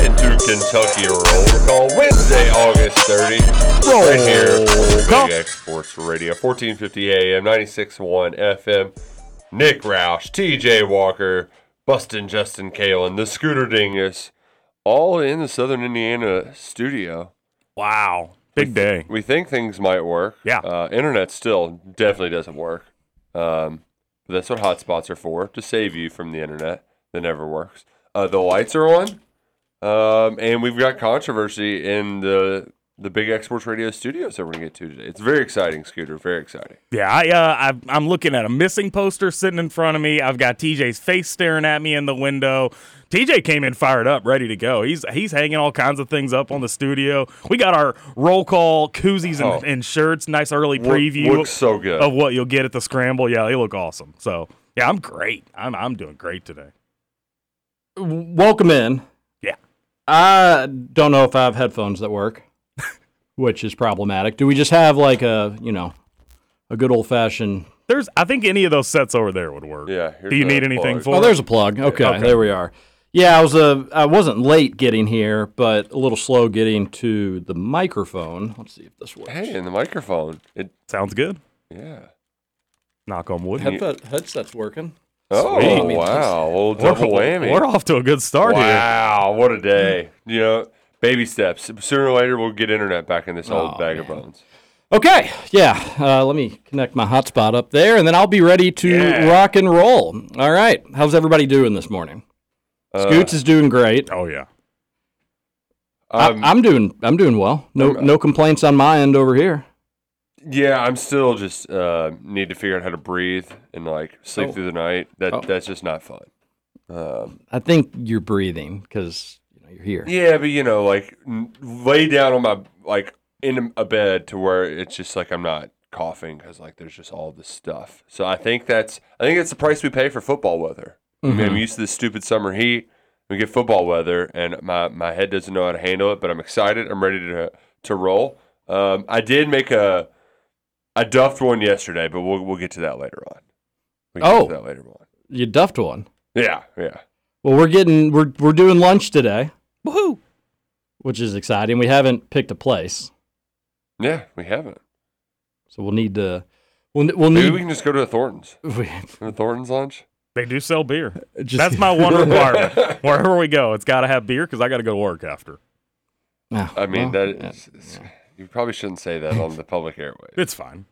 Into Kentucky Roll Call Wednesday, August 30. right here on Big X Sports Radio, 1450 AM, 96.1 FM. Nick Roush, TJ Walker, Bustin' Justin Kalen, the Scooter Dingus, all in the Southern Indiana studio. Wow. Big day. We think things might work. Yeah. Uh, internet still definitely doesn't work. Um, but that's what hotspots are for to save you from the internet that never works. Uh, the lights are on, um, and we've got controversy in the the Big X Sports Radio studios that we're gonna get to today. It's very exciting, Scooter. Very exciting. Yeah, I, uh, I, I'm looking at a missing poster sitting in front of me. I've got TJ's face staring at me in the window. TJ came in fired up, ready to go. He's he's hanging all kinds of things up on the studio. We got our roll call koozies and, Oh. and shirts. Nice early Look- preview looks so good. of what you'll get at the scramble. Yeah, they look awesome. So yeah, I'm great. I'm I'm doing great today. Welcome in. Yeah. I don't know if I have headphones that work, which is problematic. Do we just have like a, you know, a good old fashioned? There's I think any of those sets over there would work. Yeah. here's Do you need anything plug. for Oh, it? there's a plug. Okay, Okay. there we are. Yeah, I was uh, I wasn't late getting here, but a little slow getting to the microphone. Let's see if this works. Hey, and the microphone. It Sounds good. yeah. Knock on wood. Headset, headset's working. Oh Sweet. wow, well We're- double whammy. We're off to a good start here. Wow, what a day. You know, baby steps. Sooner or later, we'll get internet back in this old Oh, bag of bones. Okay, yeah. Uh, let me connect my hotspot up there, and then I'll be ready to Yeah. rock and roll. All right. How's everybody doing this morning? Uh, Scoots is doing great. Oh yeah. um, I, I'm doing. I'm doing well. No, I'm- no complaints on my end over here. Yeah, I'm still just uh, need to figure out how to breathe and like sleep Oh. through the night. That Oh. that's just not fun. Um, I think you're breathing because you know you're here. yeah, but you know, like n- lay down on my like in a bed to where it's just like I'm not coughing because like there's just all this stuff. So I think that's I think it's the price we pay for football weather. I mean, I'm Mhm. used to this stupid summer heat. We get football weather, and my, my head doesn't know how to handle it. But I'm excited. I'm ready to to roll. Um, I did make a I duffed one yesterday, but we'll we'll get to that later on. We can Oh. get to that later on. You duffed one. Yeah, yeah. Well, we're getting we're we're doing lunch today, Woohoo! which is exciting. We haven't picked a place, Yeah, we haven't. so we'll need to. We'll we'll Maybe need. we can just go to a Thornton's. we- A Thornton's lunch. They do sell beer. just- That's my one requirement. Wherever we go, it's got to have beer because I got to go to work after. I mean, well, that yeah. is, is- you probably shouldn't say that on the public airways. It's fine.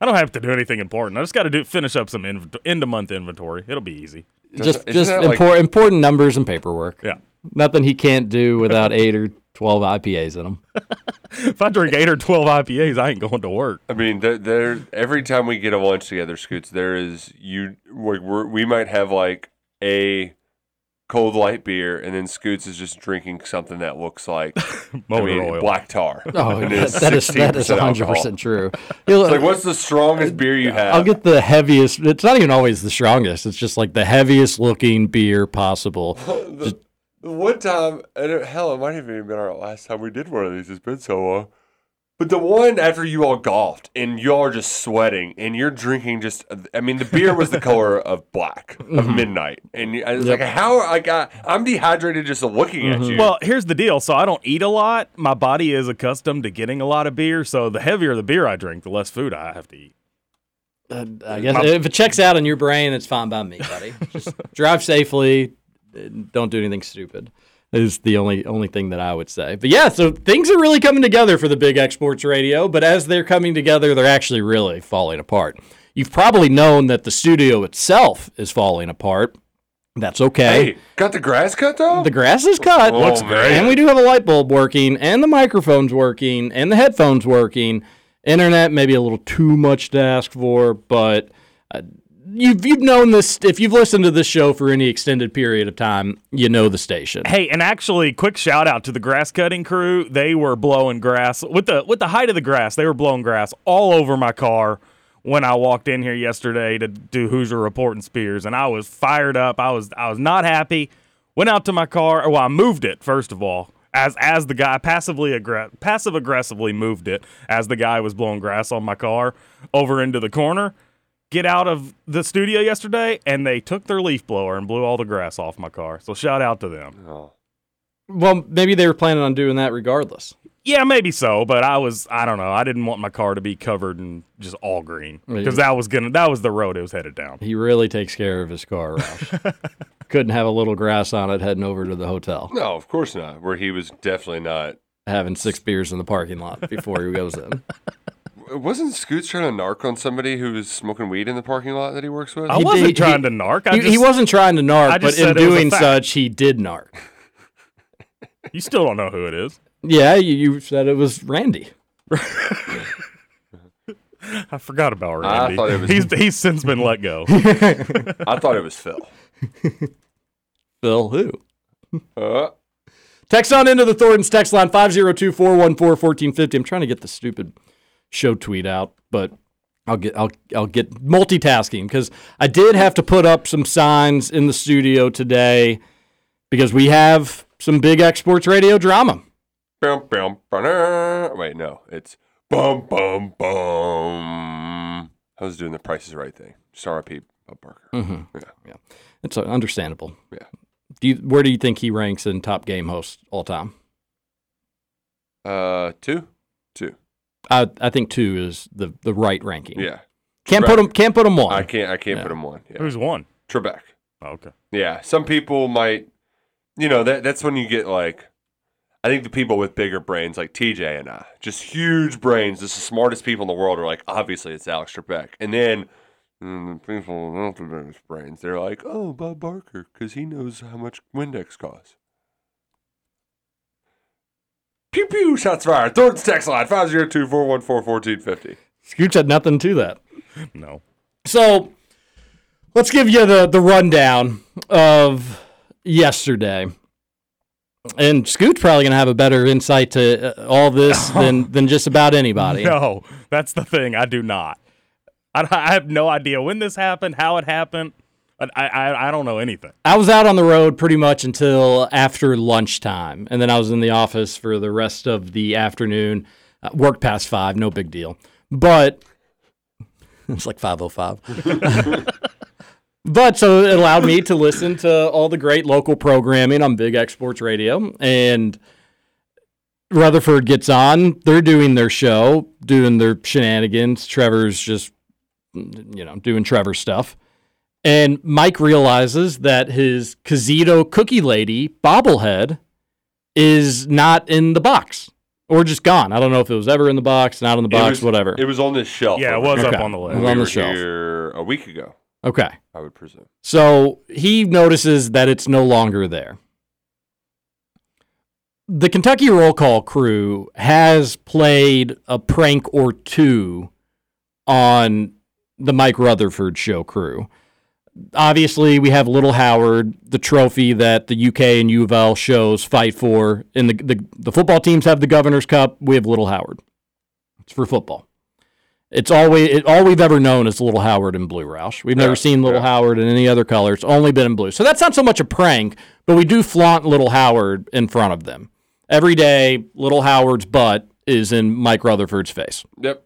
I don't have to do anything important. I just got to do finish up some inv- end of month inventory. It'll be easy. just just that like- important numbers and paperwork. Yeah. Nothing he can't do without eight or twelve IPAs in him. If I drink eight or twelve IPAs, I ain't going to work. I mean, there, there. Every time we get a lunch together, Scoots, there is you. Like we're, we might have like a cold light beer, and then Scoots is just drinking something that looks like I mean, oil. black tar. Oh, that is that is that is 16% hundred alcohol. percent true. It's like, what's the strongest beer you have? I'll get the heaviest. It's not even always the strongest. It's just like the heaviest looking beer possible. the, the one time, and it, hell, it might have even been our last time we did one of these. It's been so long. But the one after you all golfed and you all are just sweating and you're drinking just, I mean, the beer was the color of black, of Mm-hmm. midnight. And you- I was like, how, like, I, got, I'm dehydrated just looking at you. Mm-hmm. Well, here's the deal. So I don't eat a lot. My body is accustomed to getting a lot of beer. So the heavier the beer I drink, the less food I have to eat. Uh, I guess if it checks out in your brain, it's fine by me, buddy. Just drive safely. Don't do anything stupid. Is the only only thing that I would say. But yeah, so things are really coming together for the Big X Sports Radio. But as they're coming together, they're actually really falling apart. You've probably known that the studio itself is falling apart. That's okay. hey, got the grass cut though? The grass is cut. Oh, Looks great. And we do have a light bulb working, and the microphone's working, and the headphones working. Internet maybe a little too much to ask for, but uh, you've you've known this. If you've listened to this show for any extended period of time, you know the station. Hey, and actually, quick shout out to the grass cutting crew. They were blowing grass with the with the height of the grass. They were blowing grass all over my car when I walked in here yesterday to do Hoosier Report and Spears, and I was fired up. I was I was not happy. Went out to my car. Well, I moved it first of all. As as the guy passively aggr- passive aggressively moved it as the guy was blowing grass on my car over into the corner. Get out of the studio yesterday, and they took their leaf blower and blew all the grass off my car. So shout out to them. Oh. Well, maybe they were planning on doing that regardless. Yeah, maybe so, but I was I don't know. I didn't want my car to be covered in just all green because that was gonna that was the road it was headed down. He really takes care of his car, Roush. Couldn't have a little grass on it heading over to the hotel, No, of course not. Where he was definitely not. having six beers in the parking lot before he goes in. Wasn't Scoots trying to narc on somebody who was smoking weed in the parking lot that he works with? I He wasn't did- trying he- to narc. I He, just, he wasn't trying to narc, but in said it was a doing such, he did narc. You still don't know who it is. Yeah, you, you said it was Randy. I forgot about I Randy. thought it was- he's he's since been let go. I thought it was Phil. Phil, who? Uh, Text on into the Thornton's text line 502 414 1450. I'm trying to get the stupid show tweet out, but I'll get I'll I'll get multitasking because I did have to put up some signs in the studio today because we have some big X sports radio drama. bum, bum, ba-da. Wait, no. It's bum, bum, bum. I was doing the Price is Right thing. Just RIP Bob Barker. Mhm. Yeah. Yeah, it's uh, understandable. Yeah. Do you, where do you think he ranks in top game hosts all time? Uh, two? Two. I I think two is the the right ranking. Yeah. Can't put them. can't put him one. I can't, I can't Yeah. put them one. Yeah. Who's one? Trebek. Oh, okay. Yeah. Some people might, you know, that that's when you get like, I think the people with bigger brains, like TJ and I, just huge brains, just the smartest people in the world, are like, obviously it's Alex Trebek. And then mm, the people without the biggest brains, they're like, oh, Bob Barker, because he knows how much Windex costs. Pew pew, shots fired. Thornton's text line 502 414 1450. Scooch had nothing to that. No. So let's give you the, the rundown of yesterday. And Scoot's probably going to have a better insight to uh, all this than, than just about anybody. No, that's the thing. I do not. I, I have no idea when this happened, how it happened. I, I, I don't know anything. I was out on the road pretty much until after lunchtime. And then I was in the office for the rest of the afternoon. Uh, worked past five, no big deal. But it's like 505. but so it allowed me to listen to all the great local programming on Big X Sports Radio. And Rutherford gets on. They're doing their show, doing their shenanigans. Trevor's just, you know, doing Trevor stuff. And Mike realizes that his Casito cookie lady bobblehead is not in the box or just gone. I don't know if it was ever in the box, not in the It box, was- whatever. It was on this shelf. Yeah, it was here. up on the It list. was We on the were shelf. here a week ago, okay. I would presume. So he notices that it's no longer there. The Kentucky Roll Call crew has played a prank or two on the Mike Rutherford show crew. Obviously, we have Little Howard, the trophy that the UK and U of L shows fight for. And the, the, the football teams have the Governor's Cup. We have Little Howard. It's for football. It's always it, all we've ever known is Little Howard in blue, Roush. We've never Yeah, seen Little yeah. Howard in any other color. It's only been in blue. So that's not so much a prank, but we do flaunt Little Howard in front of them. Every day, Little Howard's butt is in Mike Rutherford's face. Yep.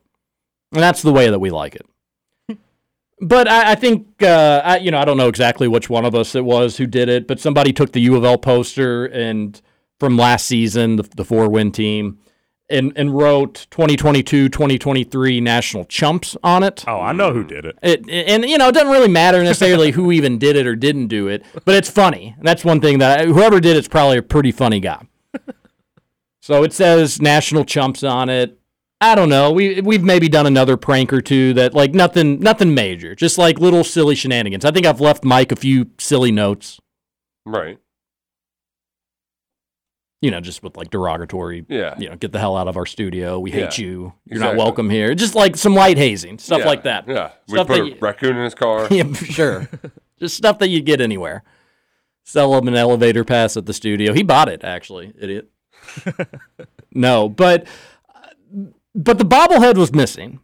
And that's the way that we like it. But I, I think, uh, I, you know, I don't know exactly which one of us it was who did it, but somebody took the U of L poster and from last season, the, the four win team, and, and wrote 2022 2023 national chumps on it. Oh, I know who did it. It, and you know, it doesn't really matter necessarily who even did it or didn't do it, but it's funny. And that's one thing that whoever did it's probably a pretty funny guy. so it says national chumps on it. I don't know. We we've maybe done another prank or two that like nothing nothing major, just like little silly shenanigans. I think I've left Mike a few silly notes, Right. you know, just with like derogatory, Yeah. you know, get the hell out of our studio. We hate Yeah, you. You're exactly. not welcome here. Just like some light hazing, stuff Yeah, like that. Yeah. We Stuff put a you- raccoon in his car. yeah, for sure. Just stuff that you get anywhere. Sell him an elevator pass at the studio. He bought it, actually, idiot. no, but but the bobblehead was missing,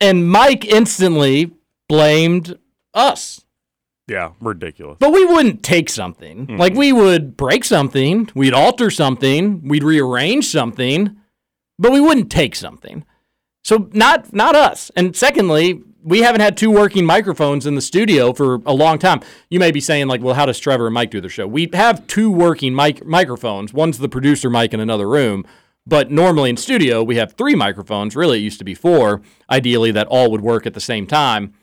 and Mike instantly blamed us. Yeah, ridiculous. But we wouldn't take something. Mm-hmm. Like we would break something, we'd alter something, we'd rearrange something, but we wouldn't take something. So not not us. And secondly, we haven't had two working microphones in the studio for a long time. You may be saying like, well, how does Trevor and Mike do their show? We have two working mic- microphones. One's the producer mic in another room. But normally in studio, we have three microphones. Really, it used to be four. Ideally, that all would work at the same time.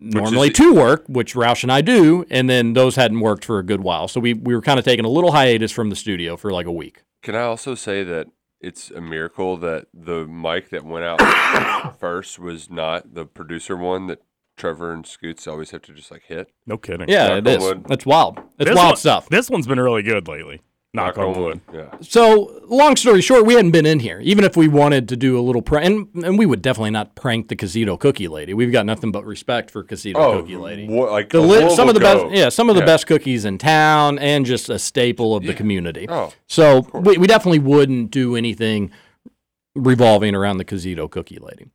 Normally, is- two work, which Roush and I do, and then those hadn't worked for a good while. So we, we were kind of taking a little hiatus from the studio for like a week. Can I also say that it's a miracle that the mic that went out first was not the producer one that Trevor and Scoots always have to just like hit? No kidding. Yeah, Knock it on is. wood. It's wild. It's This wild one- stuff. This one's been really good lately. Knock, on wood. Yeah. So, long story short, we hadn't been in here. Even if we wanted to do a little prank, and, and we would definitely not prank the Casito Cookie Lady. We've got nothing but respect for Casito Oh, Cookie Lady. what, like The li- some of the best, yeah, some of the Yeah. best cookies in town, and just a staple of the community. Oh, So we, we definitely wouldn't do anything revolving around the Casito Cookie Lady.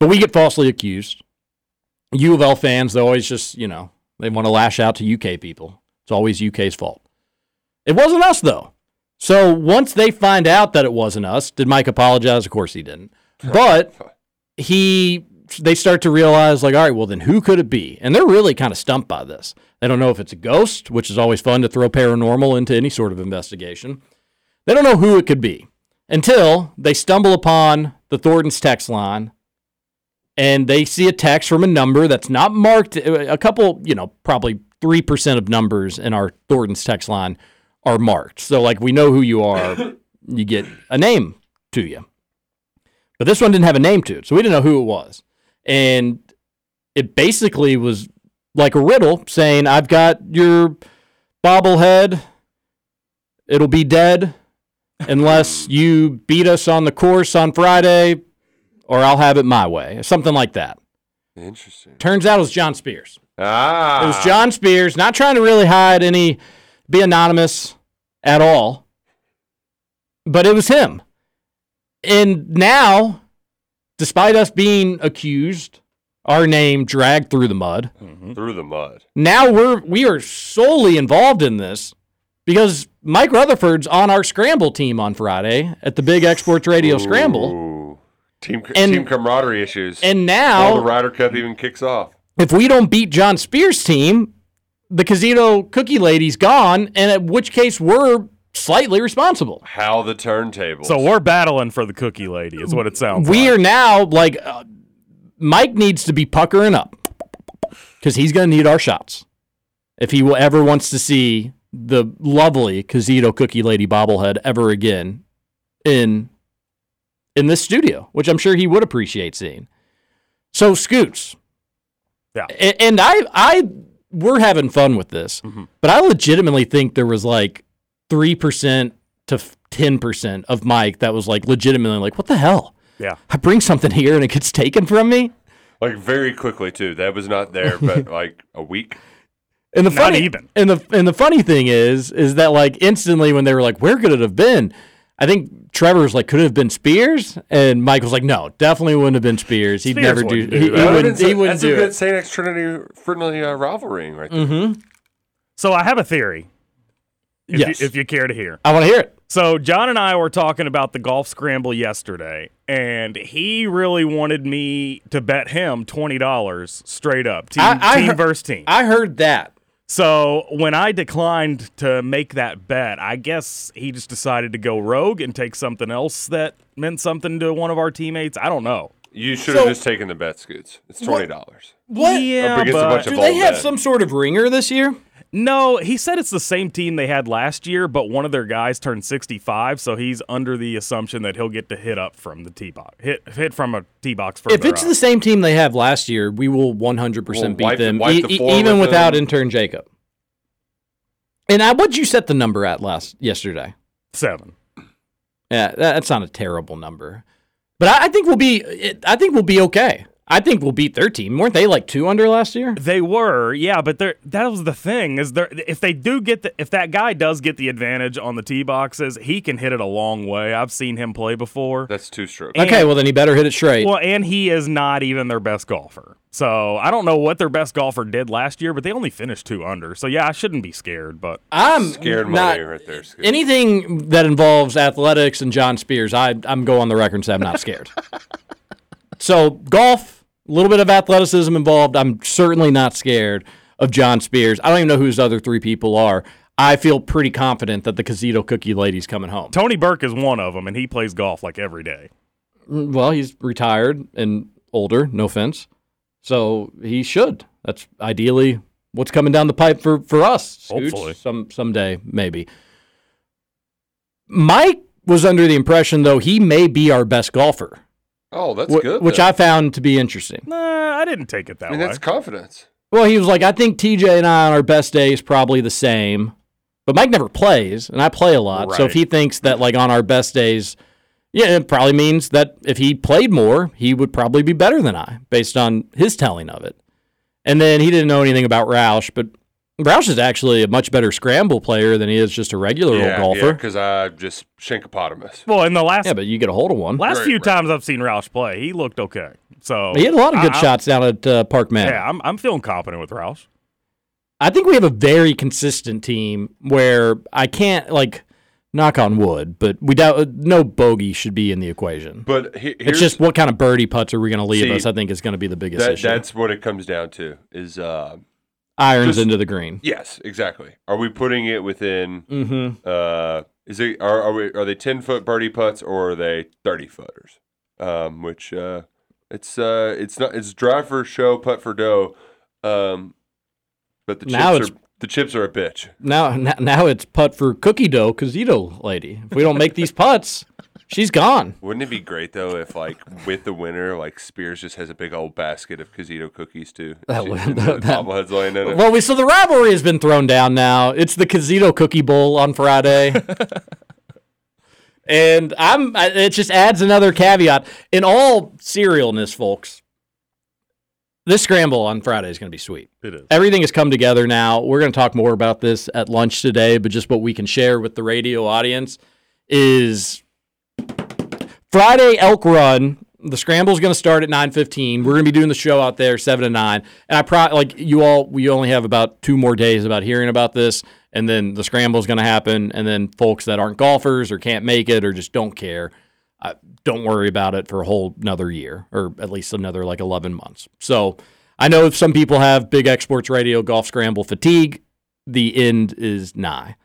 But we get falsely accused. U of L fans, they always just, you know, they want to lash out to UK people. It's always UK's fault. It wasn't us, though. So once they find out that it wasn't us, did Mike apologize? Of course he didn't. But he, they start to realize, like, all right, well, then who could it be? And they're really kind of stumped by this. They don't know if it's a ghost, which is always fun to throw paranormal into any sort of investigation. They don't know who it could be until they stumble upon the Thornton's text line and they see a text from a number that's not marked. A couple, you know, probably 3% of numbers in our Thornton's text line are marked. So, like, we know who you are, you get a name to you. But this one didn't have a name to it, so we didn't know who it was. And it basically was like a riddle saying, I've got your bobblehead, it'll be dead unless you beat us on the course on Friday, or I'll have it my way. Something like that. interesting. Turns out it was John Spears. Ah, It was John Spears, not trying to really hide any, be anonymous at all, but it was him. And now, despite us being accused, our name dragged through the mud. Mm-hmm. through the mud. Now we're we are solely involved in this because Mike Rutherford's on our scramble team on Friday at the Big X Sports Radio Scramble. Team And- team camaraderie issues. And Before the now, Ryder Cup even kicks off. if we don't beat John Spears' team, the Casito Cookie Lady's gone, and at which case we're slightly responsible. How the turntable. So we're battling for the cookie lady, is what it sounds We like. are now like uh, Mike needs to be puckering up because he's going to need our shots if he will ever wants to see the lovely Casito Cookie Lady bobblehead ever again in in this studio, which I'm sure he would appreciate seeing. So Scoots, Yeah. And I I we're having fun with this, mm-hmm. but I legitimately think there was like three percent to ten percent of Mike that was like legitimately like, what the hell? Yeah. I bring something here and it gets taken from me. like very quickly too. That was not there, but like a week. And the Not funny, even. And the and the funny thing is, is that like instantly when they were like, where could it have been? I think Trevor was like, could it have been Spears? And Mike was like, no, definitely wouldn't have been Spears. He'd Spears never do. do he, he that. That would've wouldn't. He wouldn't that's a good it. St. X Trinity friendly uh, rivalry right there. Mm-hmm. So I have a theory. If, Yes. you, if you care to hear. I want to hear it. So John and I were talking about the golf scramble yesterday, and he really wanted me to bet him twenty dollars straight up, team, I- I team heard- versus team. I heard that. So when I declined to make that bet, I guess he just decided to go rogue and take something else that meant something to one of our teammates. I don't know. You should have So- just taken the bet, Scoots. It's twenty dollars. What? Yeah, Up against a but bunch of Do they have men. some sort of ringer this year? No, he said it's the same team they had last year, but one of their guys turned 65, so he's under the assumption that he'll get to hit up from the tee box, hit hit from a tee box further If it's up. the same team they have last year, we will 100% We'll beat wipe them, wipe e- the e- floor even with without them. intern Jacob. And I, what'd you set the number at last yesterday? seven. Yeah, that's not a terrible number, but I, I think we'll be. I think we'll be okay. I think we'll beat their team. Weren't they like two under last year? They were, yeah, but that was the thing is there if they do get the if that guy does get the advantage on the tee boxes, he can hit it a long way. I've seen him play before. That's two strokes. Okay, well then he better hit it straight. Well, and he is not even their best golfer. So I don't know what their best golfer did last year, but they only finished two under. So yeah, I shouldn't be scared. But I'm Scared not money right there. Scoots. anything that involves athletics and John Spears. I I'm go on the record and say I'm not scared. so golf, a little bit of athleticism involved. I'm certainly not scared of John Spears. I don't even know who his other three people are. I feel pretty confident that the Casito Cookie lady's coming home. Tony Burke is one of them, and he plays golf like every day. Mm, well, he's retired and older, no offense. So he should. That's ideally what's coming down the pipe for, for us. Scooch. Hopefully. Some someday, maybe. Mike was under the impression though he may be our best golfer. Oh, that's wh- good. Which then. I found to be interesting. Nah, I didn't take it that I mean, way. that's confidence. Well, he was like, I think TJ and I on our best days probably the same. But Mike never plays, and I play a lot. So if he thinks that like on our best days, yeah, it probably means that if he played more, he would probably be better than I, based on his telling of it. And then he didn't know anything about Roush, but Roush is actually a much better scramble player than he is just a regular Yeah, old golfer. because I just shankopotamus. well, in the last Yeah, but you get a hold of one. last Right, few right. times I've seen Roush play, he looked okay. So He had a lot of good I- I- shots down at uh, Park Manor. Yeah, I'm I'm feeling confident with Roush. I think we have a very consistent team where I can't like knock on wood, but we doubt no bogey should be in the equation. But he, here's, It's just what kind of birdie putts are we going to leave See, us? I think is going to be the biggest that, issue. that's what it comes down to. Is uh, Irons just- into the green. yes, exactly. Are we putting it within? Mm-hmm. Uh, is it are are, we, are they ten foot birdie putts or are they thirty footers? Um, which uh, it's uh, it's not it's drive for show, putt for dough. Um, but the Now chips are the chips are a bitch. Now, now it's putt for cookie dough, Casito lady. If we don't make these putts, she's gone. Wouldn't it be great though if like with the winner, like Spears just has a big old basket of Casito cookies too? That would- and the that- that- bobbleheads laying in it. Well, we so the rivalry has been thrown down now. It's the Casito Cookie Bowl on Friday. and I'm it just adds another caveat. In all serialness, folks, this scramble on Friday is going to be sweet. It is. Everything has come together now. We're going to talk more about this at lunch today, but just what we can share with the radio audience is Friday Elk Run. The scramble is going to start at 9:15. We're going to be doing the show out there 7 to 9. And I pro like you all we only have about 2 more days about hearing about this and then the scramble is going to happen and then folks that aren't golfers or can't make it or just don't care uh, don't worry about it for a whole another year or at least another like 11 months. So I know if some people have big X sports radio golf scramble fatigue. The end is nigh.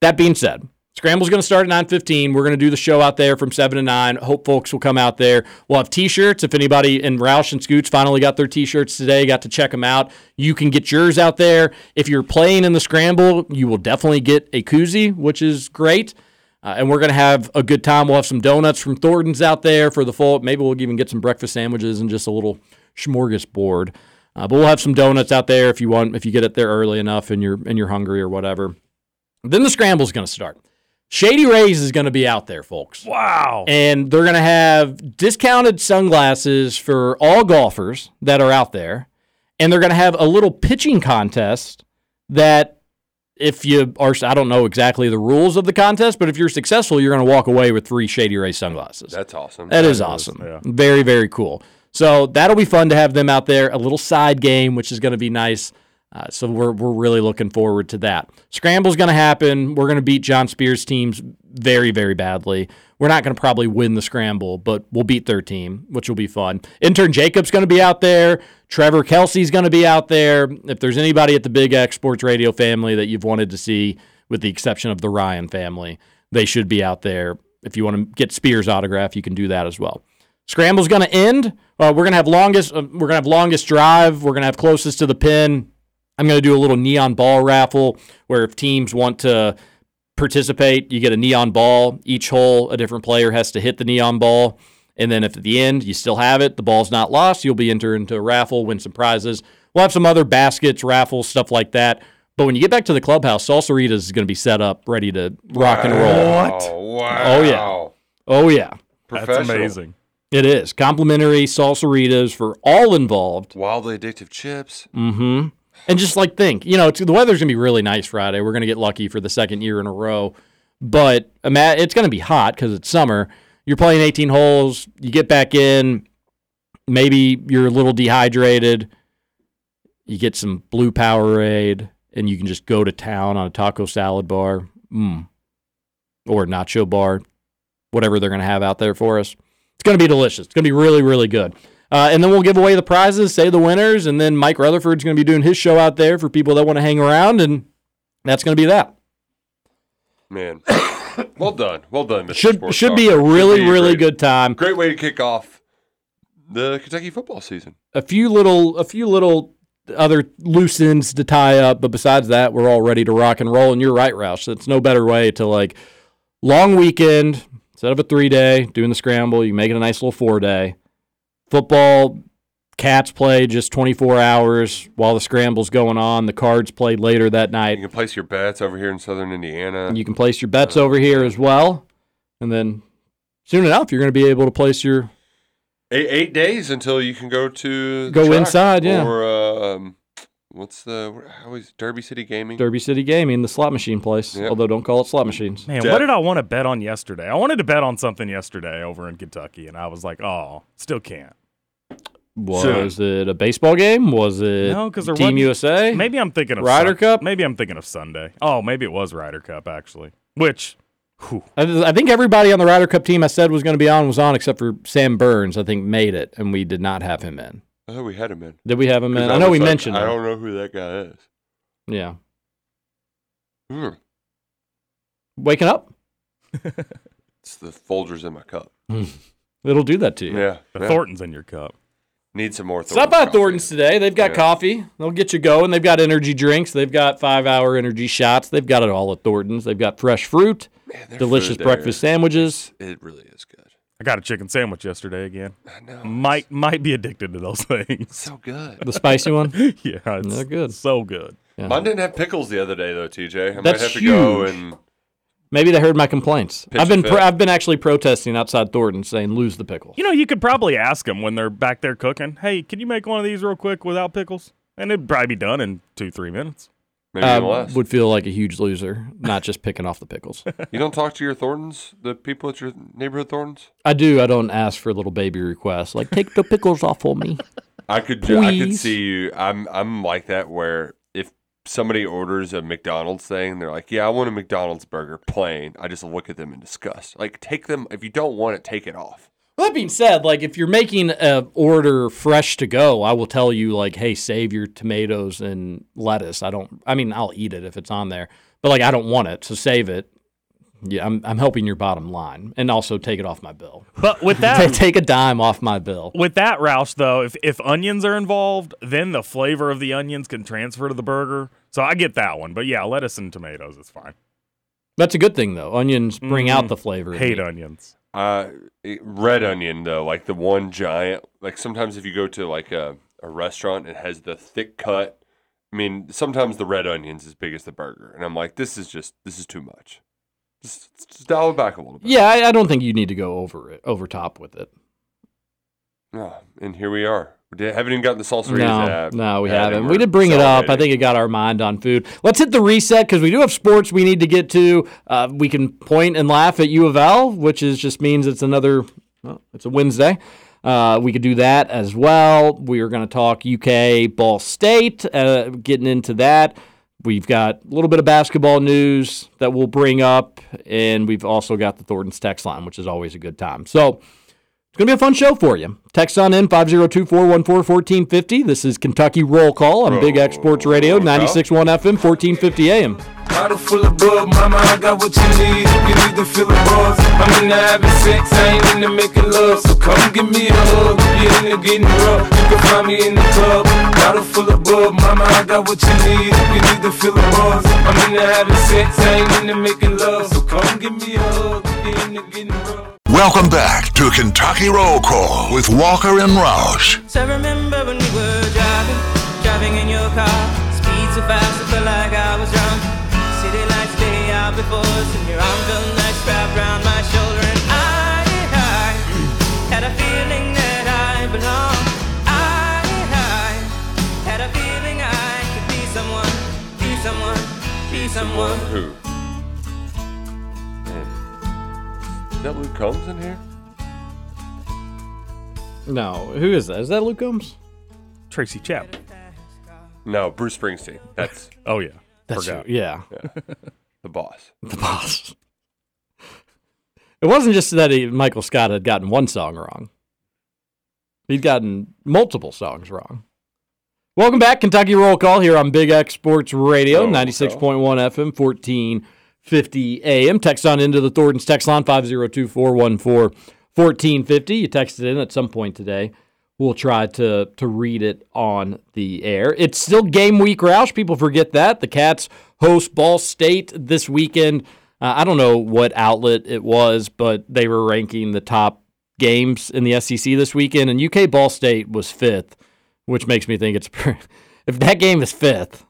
That being said, Scramble's going to start at 9:15. We're going to do the show out there from 7 to 9. Hope folks will come out there. We'll have t-shirts. If anybody in Roush and Scoots finally got their t-shirts today, got to check them out. You can get yours out there. If you're playing in the Scramble, you will definitely get a koozie, which is great. Uh, and we're going to have a good time. We'll have some donuts from Thornton's out there for the full. Maybe we'll even get some breakfast sandwiches and just a little smorgasbord. Uh, but we'll have some donuts out there if you want, if you get it there early enough and you're and you're hungry or whatever. Then the scramble's going to start. Shady Rays is going to be out there, folks. Wow. And they're going to have discounted sunglasses for all golfers that are out there. And they're going to have a little pitching contest that if you are, I don't know exactly the rules of the contest, but if you're successful, you're going to walk away with three Shady Ray sunglasses. That's awesome. That is awesome. yeah. Very, very cool. So that'll be fun to have them out there. A little side game, which is going to be nice. Uh, so we're we're really looking forward to that. Scramble's going to happen. We're going to beat John Spears teams very very badly. We're not going to probably win the scramble, but we'll beat their team, which will be fun. Intern Jacob's going to be out there. Trevor Kelsey's going to be out there. If there's anybody at the Big X Sports Radio family that you've wanted to see, with the exception of the Ryan family, they should be out there. If you want to get Spears autograph, you can do that as well. Scramble's going to end. Uh, we're going to have longest. Uh, we're going to have longest drive. We're going to have closest to the pin. I'm going to do a little neon ball raffle where if teams want to participate, you get a neon ball. Each hole, a different player has to hit the neon ball. And then if at the end you still have it, the ball's not lost, you'll be entered into a raffle, win some prizes. We'll have some other baskets, raffles, stuff like that. But when you get back to the clubhouse, Salsaritas is going to be set up, ready to rock and roll. What? Wow. Oh yeah. Oh yeah. That's amazing. It is complimentary salsaritas for all involved. Wildly addictive chips. Mm-hmm. And just like think, you know, the weather's gonna be really nice Friday. We're gonna get lucky for the second year in a row, but it's gonna be hot because it's summer. You're playing 18 holes. You get back in. Maybe you're a little dehydrated. You get some blue Powerade, and you can just go to town on a taco salad bar, mm. or nacho bar, whatever they're gonna have out there for us. It's gonna be delicious. It's gonna be really, really good. Uh, and then we'll give away the prizes, say the winners, and then Mike Rutherford's going to be doing his show out there for people that want to hang around, and that's going to be that. Man, well done, well done. Mr. Should Sports should Talk. be a really, be really great, good time. Great way to kick off the Kentucky football season. A few little, a few little other loose ends to tie up, but besides that, we're all ready to rock and roll. And you're right, Roush. It's no better way to like long weekend instead of a three day doing the scramble. You make it a nice little four day. Football, cats play just 24 hours while the scramble's going on. The cards played later that night. You can place your bets over here in Southern Indiana. You can place your bets over here as well. And then soon enough, you're going to be able to place your. Eight, eight days until you can go to Go track inside, yeah. Or um, what's the how is Derby City Gaming? Derby City Gaming, the slot machine place. Yep. Although don't call it slot machines. Man, Jeff- what did I want to bet on yesterday? I wanted to bet on something yesterday over in Kentucky, and I was like, oh, still can't. Was it a baseball game? Was it No, because Team USA? Maybe I'm thinking of Ryder Sun- Cup? Maybe I'm thinking of Sunday. Oh, maybe it was Ryder Cup actually. Which, whew, I, I think everybody on the Ryder Cup team I said was going to be on was on except for Sam Burns. I think made it, and we did not have him in. I thought we had him in. Did we have him in? 'Cause I know we like, mentioned I him. don't know who that guy is. Yeah, Hmm. waking up. It's the Folgers in my cup. It'll do that to you. Yeah. the yeah. Thornton's in your cup. Need some more. Stop Thornton's by coffee. Thornton's today. They've got Yeah. coffee. They'll get you going. They've got energy drinks. They've got five hour energy shots. They've got it all at Thornton's. They've got fresh fruit, Man, delicious food breakfast there, sandwiches. It really is good. I got a chicken sandwich yesterday again. I know. Might might be addicted to those things. so good. The spicy one. yeah, it's They're good. So good. Yeah. Mine didn't have pickles the other day though, TJ. I might have to go and Maybe they heard my complaints. Pitch I've been a pro- I've been actually protesting outside Thornton, saying lose the pickle. You know, you could probably ask them when they're back there cooking. Hey, can you make one of these real quick without pickles? And it'd probably be done in two three minutes. Maybe I um, less. would feel like a huge loser, not just picking off the pickles. You don't talk to your Thorntons, the people at your neighborhood Thorntons. I do. I don't ask for little baby requests like take the pickles off for me. I could, I could Please. see you. I'm, I'm like that. Where if somebody orders a McDonald's thing, they're like, "Yeah, I want a McDonald's burger, plain." I just look at them in disgust. Like, take them. If you don't want it, take it off. Well, that being said, like if you're making a order fresh to go, I will tell you like, hey, save your tomatoes and lettuce. I don't. I mean, I'll eat it if it's on there, but like I don't want it, so save it. Yeah, I'm I'm helping your bottom line, and also take it off my bill. But with that take a dime off my bill. with that Roush though, if if onions are involved, then the flavor of the onions can transfer to the burger. So I get that one. But yeah, lettuce and tomatoes is fine. That's a good thing though. Onions bring out Mhm. the flavor. Hate onions. Uh, it- red onion though, like the one giant. Like sometimes if you go to like a, a restaurant, it has the thick cut. I mean, sometimes the red onion's as big as the burger, and I'm like, this is just this is too much. Just, just dial it back a little bit. Yeah, I, I don't think you need to go over it, over top with it. Oh, and here we are. We haven't even gotten the salsa No, app. no, we haven't. we're did bring it up. I think it got our mind on food. Let's hit the reset because we do have sports we need to get to. Uh, we can point and laugh at U of L, which is just means it's another. Well, it's a Wednesday. Uh, we could do that as well. We are going to talk UK Ball State, uh, getting into that. We've got a little bit of basketball news that we'll bring up, and we've also got the Thornton's text line, which is always a good time. So it's going to be a fun show for you. Text on in 502 414 1450. This is Kentucky Roll Call on Big X Sports Radio, 96.1 FM, 1450 AM. Bottle full of bug, mama, I got what you need. You can either feel the buzz. I'm into having sex, I ain't into making love. So come give me a hug. You're into getting rough, you can find me in the club. Bottle full of bug, mama, I got what you need. You can either feel the buzz. I'm into having sex, I ain't into making love. So come give me a hug. You're into getting rough. Welcome back to Kentucky Roll Call with Walker and Roush. So I remember when we were driving, driving in your car. Speed so fast, I felt like I was drunk. City lights lay out before us, and your arm felt nice wrapped around my shoulder. And I, I had a feeling that I belonged. I, I had a feeling I could be someone, be someone, be someone. Who? That Luke Combs in here? No, who is that? Is that Luke Combs? Tracy Chapman. No, Bruce Springsteen. That's Oh yeah, That's who- yeah, the boss. the boss. It wasn't just that he, Michael Scott had gotten one song wrong. He'd gotten multiple songs wrong. Welcome back, Kentucky Roll Call here on Big X Sports Radio, Roll 96.1 FM, 1450 AM. Text on into the Thornton's text line, 502 414 1450. You texted in at some point today. We'll try to, to read it on the air. It's still game week, Roush. People forget that. The Cats host Ball State this weekend. Uh, I don't know what outlet it was, but they were ranking the top games in the SEC this weekend, and UK Ball State was fifth, which makes me think it's if that game is fifth.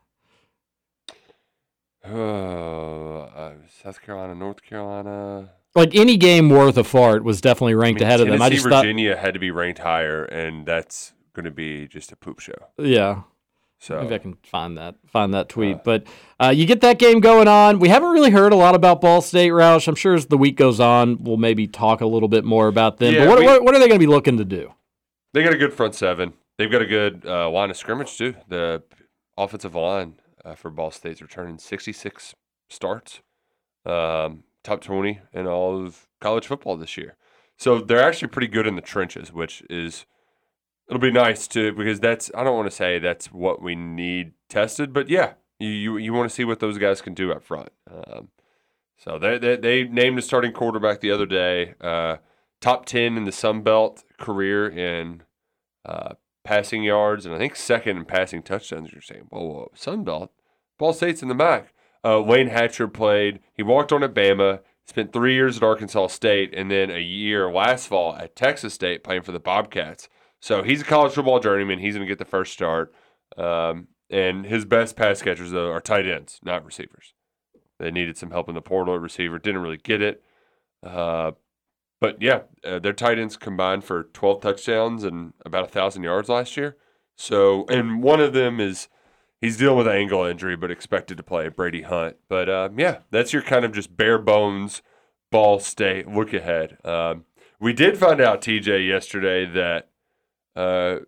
Uh, uh, South Carolina, North Carolina. Like any game worth a fart was definitely I ranked mean, ahead of them. I Tennessee, just thought, Virginia had to be ranked higher, and that's going to be just a poop show. yeah. So Maybe I can find that find that tweet. but uh, you get that game going on. We haven't really heard a lot about Ball State, Roush. I'm sure as the week goes on, we'll maybe talk a little bit more about them. Yeah, but what, we- what, what are they going to be looking to do? they got a good front seven. They've got a good uh, line of scrimmage too. The offensive line uh, for Ball State's returning 66 starts, um, top 20 in all of college football this year. So they're actually pretty good in the trenches, which is it'll be nice to because that's I don't want to say that's what we need tested, but yeah, you you, you want to see what those guys can do up front. Um, so they, they they named a starting quarterback the other day, uh, top ten in the Sun Belt career in uh, passing yards, and I think second in passing touchdowns. You're saying, whoa, whoa, Sun Belt, Ball State's in the MAC. Uh, Layne Hatcher played. He walked on at Bama. Spent three years at Arkansas State, and then a year last fall at Texas State playing for the Bobcats. So he's a college football journeyman. He's going to get the first start. Um, and his best pass catchers though are tight ends, not receivers. They needed some help in the portal at receiver. Didn't really get it. Uh, but yeah, uh, their tight ends combined for 12 touchdowns and about a thousand yards last year. So, and one of them is he's dealing with an ankle injury, but expected to play Brady Hunt. But um, yeah, that's your kind of just bare bones Ball State look ahead. Um, we did find out TJ yesterday that uh,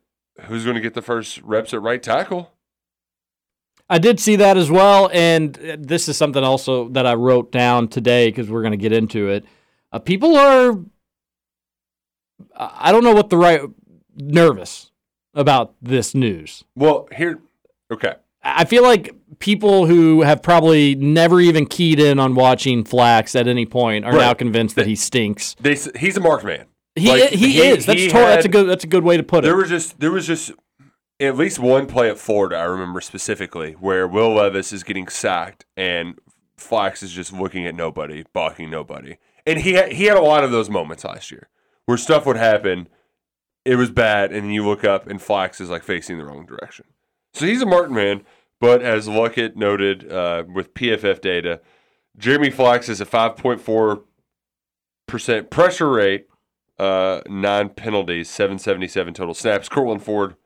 who's going to get the first reps at right tackle. I did see that as well, and uh, this is something also that I wrote down today because we're going to get into it. Uh, people are, I don't know what the right, nervous about this news. Well, here, okay. I feel like people who have probably never even keyed in on watching Flax at any point are Right. now convinced that he stinks. They, he's a marked man. He Like, he, is. That's he to- that's a good that's a good way to put it. There was just there was just at least one play at Florida I remember specifically where Will Levis is getting sacked and Flax is just looking at nobody, balking nobody, and he had, he had a lot of those moments last year where stuff would happen, it was bad, and you look up and Flax is like facing the wrong direction. So he's a Martin man, but as Luckett noted uh, with PFF data, Jeremy Flax is a five point four percent pressure rate uh, nine penalties, 777 total snaps. Courtland Ford,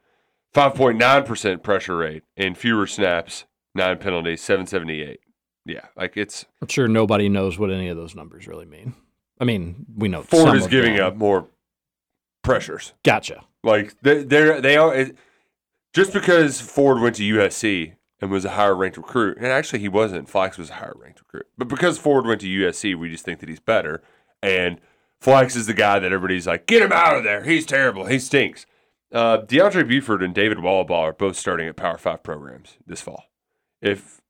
5.9% pressure rate and fewer snaps, nine penalties, 778. Yeah, like it's I'm sure nobody knows what any of those numbers really mean. I mean, we know Ford is giving them. up more pressures. Gotcha. Like they they're, they are it, just because Ford went to USC and was a higher ranked recruit, and actually he wasn't. Flax was a higher ranked recruit, but because Ford went to USC, we just think that he's better. And Flax is the guy that everybody's like, get him out of there. He's terrible. He stinks. Uh, DeAndre Buford and David Wallaball are both starting at Power Five programs this fall. If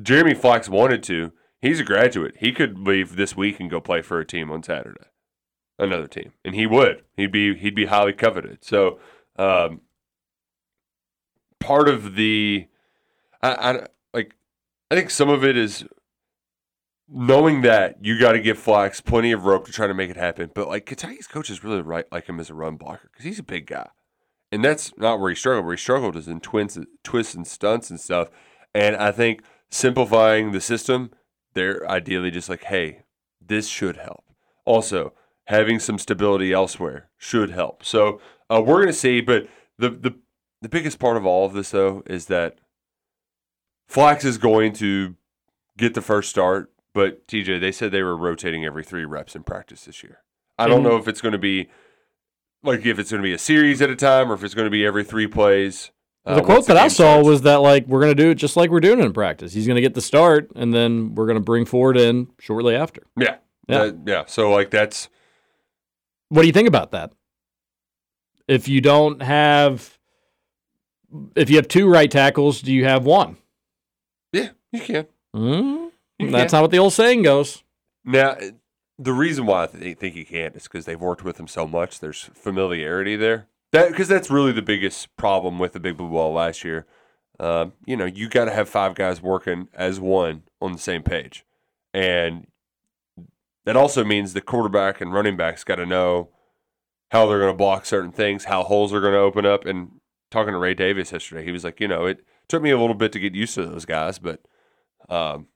Jeremy Flax wanted to, he's a graduate. He could leave this week and go play for a team on Saturday, another team, and he would. He'd be he'd be highly coveted. So um, part of the, I, I like, I think some of it is knowing that you got to give Flax plenty of rope to try to make it happen. But like Kentucky's coaches really right like him as a run blocker because he's a big guy, and that's not where he struggled. Where he struggled is in twins, twists and stunts and stuff. And I think simplifying the system, they're ideally just like, hey, this should help. Also, having some stability elsewhere should help. So uh, we're gonna see, but the the the biggest part of all of this though is that Flax is going to get the first start, but TJ, they said they were rotating every three reps in practice this year. I don't know if it's going to be like if it's going to be a series at a time or if it's going to be every three plays. Uh, the quote that I saw starts. was that like we're gonna do it just like we're doing it in practice. He's gonna get the start, and then we're gonna bring Ford in shortly after. yeah, Yeah. yeah, yeah. So like that's What do you think about that? If you don't have, if you have two right tackles, do you have one? yeah, you can. Mm, You that's can. not what the old saying goes. Now, the reason why I th- think he can't is because they've worked with him so much. There's familiarity there. That because that's really the biggest problem with the Big Blue Wall last year. Um, you know, you got to have five guys working as one on the same page, and that also means the quarterback and running backs got to know how they're going to block certain things, how holes are going to open up. And talking to Ray Davis yesterday, he was like, you know, it took me a little bit to get used to those guys, but um,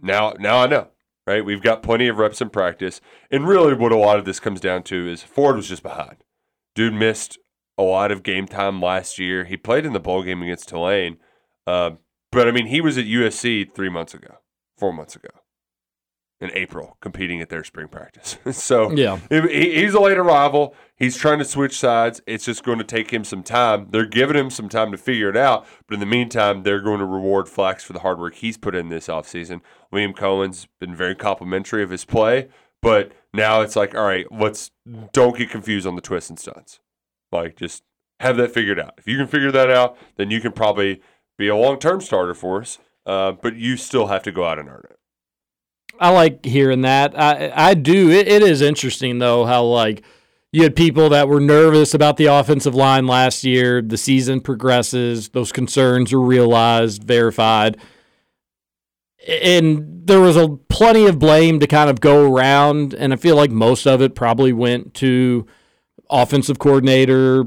now now I know right? We've got plenty of reps in practice. And really, what a lot of this comes down to is Ford was just behind. Dude missed a lot of game time last year. He played in the bowl game against Tulane. Uh, but I mean, he was at USC three months ago, four months ago, in April, competing at their spring practice. so Yeah. he- he's a late arrival. He's trying to switch sides. It's just going to take him some time. They're giving him some time to figure it out. But in the meantime, they're going to reward Flax for the hard work he's put in this offseason. William Coen's been very complimentary of his play. But now it's like, all right, let's don't get confused on the twists and stunts. Like, just have that figured out. If you can figure that out, then you can probably be a long term starter for us. Uh, but you still have to go out and earn it. I like hearing that. I I do. It, it is interesting though how like you had people that were nervous about the offensive line last year. The season progresses, those concerns are realized, verified, and there was a plenty of blame to kind of go around. And I feel like most of it probably went to offensive coordinator,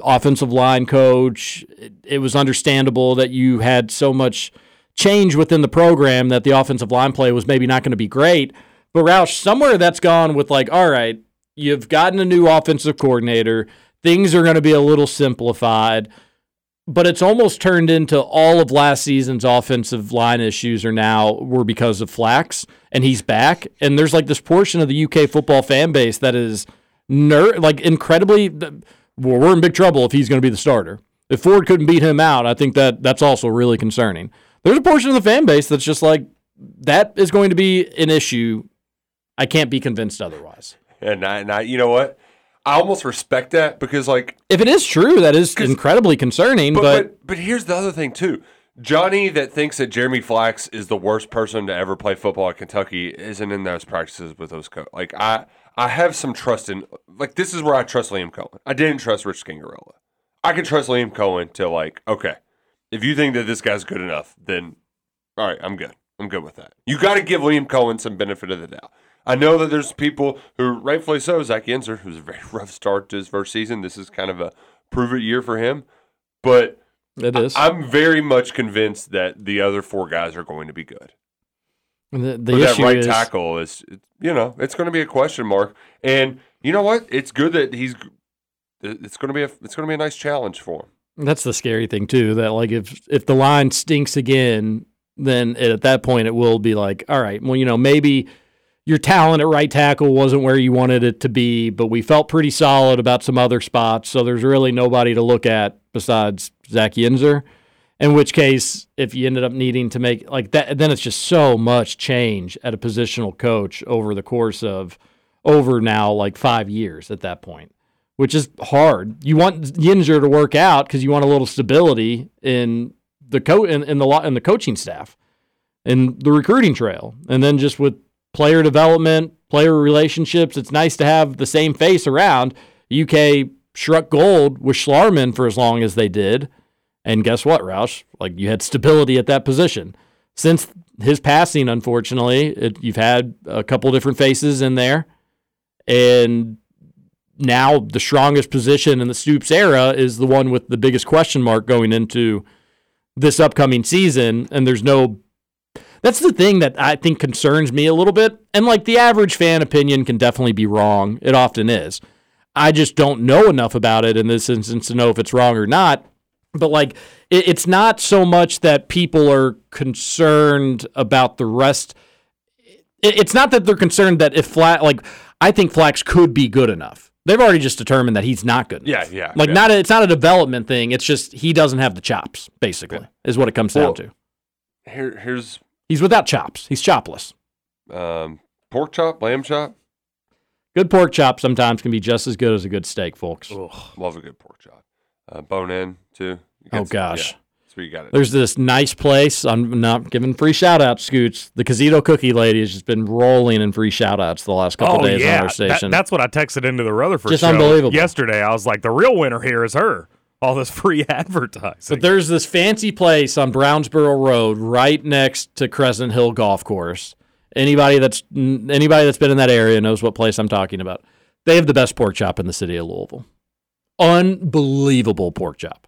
offensive line coach. It, it was understandable that you had so much change within the program that the offensive line play was maybe not going to be great. But Roush, somewhere that's gone with like, all right, you've gotten a new offensive coordinator. Things are going to be a little simplified. But it's almost turned into all of last season's offensive line issues are now were because of Flax, and he's back. And there's like this portion of the UK football fan base that is ner- like incredibly. well, We're in big trouble if he's going to be the starter. If Ford couldn't beat him out, I think that that's also really concerning. There's a portion of the fan base that's just like that is going to be an issue. I can't be convinced otherwise. And I, and I, you know what? I almost respect that because, like, If it is true, that is incredibly concerning. but, But, but but here's the other thing too. Johnny that thinks that Jeremy Flax is the worst person to ever play football at Kentucky isn't in those practices with those co- like I I have some trust in like this is where I trust Liam Coen. I didn't trust Rich Scangarello. I can trust Liam Coen to like okay, if you think that this guy's good enough, then all right, I'm good. I'm good with that. You got to give Liam Coen some benefit of the doubt. I know that there's people who, rightfully so, Zach Yenser, who's a very rough start to his first season. This is kind of a prove it year for him. But it is. I, am very much convinced that the other four guys are going to be good. the, the that right is tackle is, you know, it's going to be a question mark. And you know what? It's good that he's. It's going to be a. It's going to be a nice challenge for him. that's the scary thing too. That like if if the line stinks again, then at that point it will be like, all right, well you know maybe your talent at right tackle wasn't where you wanted it to be, but we felt pretty solid about some other spots. So there's really nobody to look at besides Zach Yenser. In which case, if you ended up needing to make like that, then it's just so much change at a positional coach over the course of over now like five years at that point, which is hard. You want Yinzer to work out because you want a little stability in the co in, in the in the coaching staff and the recruiting trail, and then just with player development, player relationships, it's nice to have the same face around. UK struck gold with Schlarman for as long as they did. And guess what, Roush? Like you had stability at that position. Since his passing, unfortunately, it, you've had a couple different faces in there. And now the strongest position in the Stoops era is the one with the biggest question mark going into this upcoming season. And there's no. That's the thing that I think concerns me a little bit. And like the average fan opinion can definitely be wrong. It often is. I just don't know enough about it in this instance to know if it's wrong or not but like it, it's not so much that people are concerned about the rest it, it's not that they're concerned that if flat like i think flax could be good enough they've already just determined that he's not good enough. Yeah, yeah. like yeah. not a, it's not a development thing it's just he doesn't have the chops basically is what it comes Well- down to Here, here's he's without chops he's chopless um, pork chop, lamb chop. good pork chop sometimes can be just as good as a good steak folks Love a good pork chop. Uh, bone in too. You Oh, gosh. yeah, where you got it. There's this nice place. I'm not giving free shout outs, Scoots. The Casito Cookie Lady has just been rolling in free shout outs the last couple oh days yeah, on our That- station. that's what I texted into the Rutherford Just show unbelievable. yesterday. I was like, the real winner here is her. All this free advertising. but there's this fancy place on Brownsboro Road right next to Crescent Hill Golf Course. Anybody that's anybody that's been in that area knows what place I'm talking about. They have the best pork chop in the city of Louisville. Unbelievable pork chop.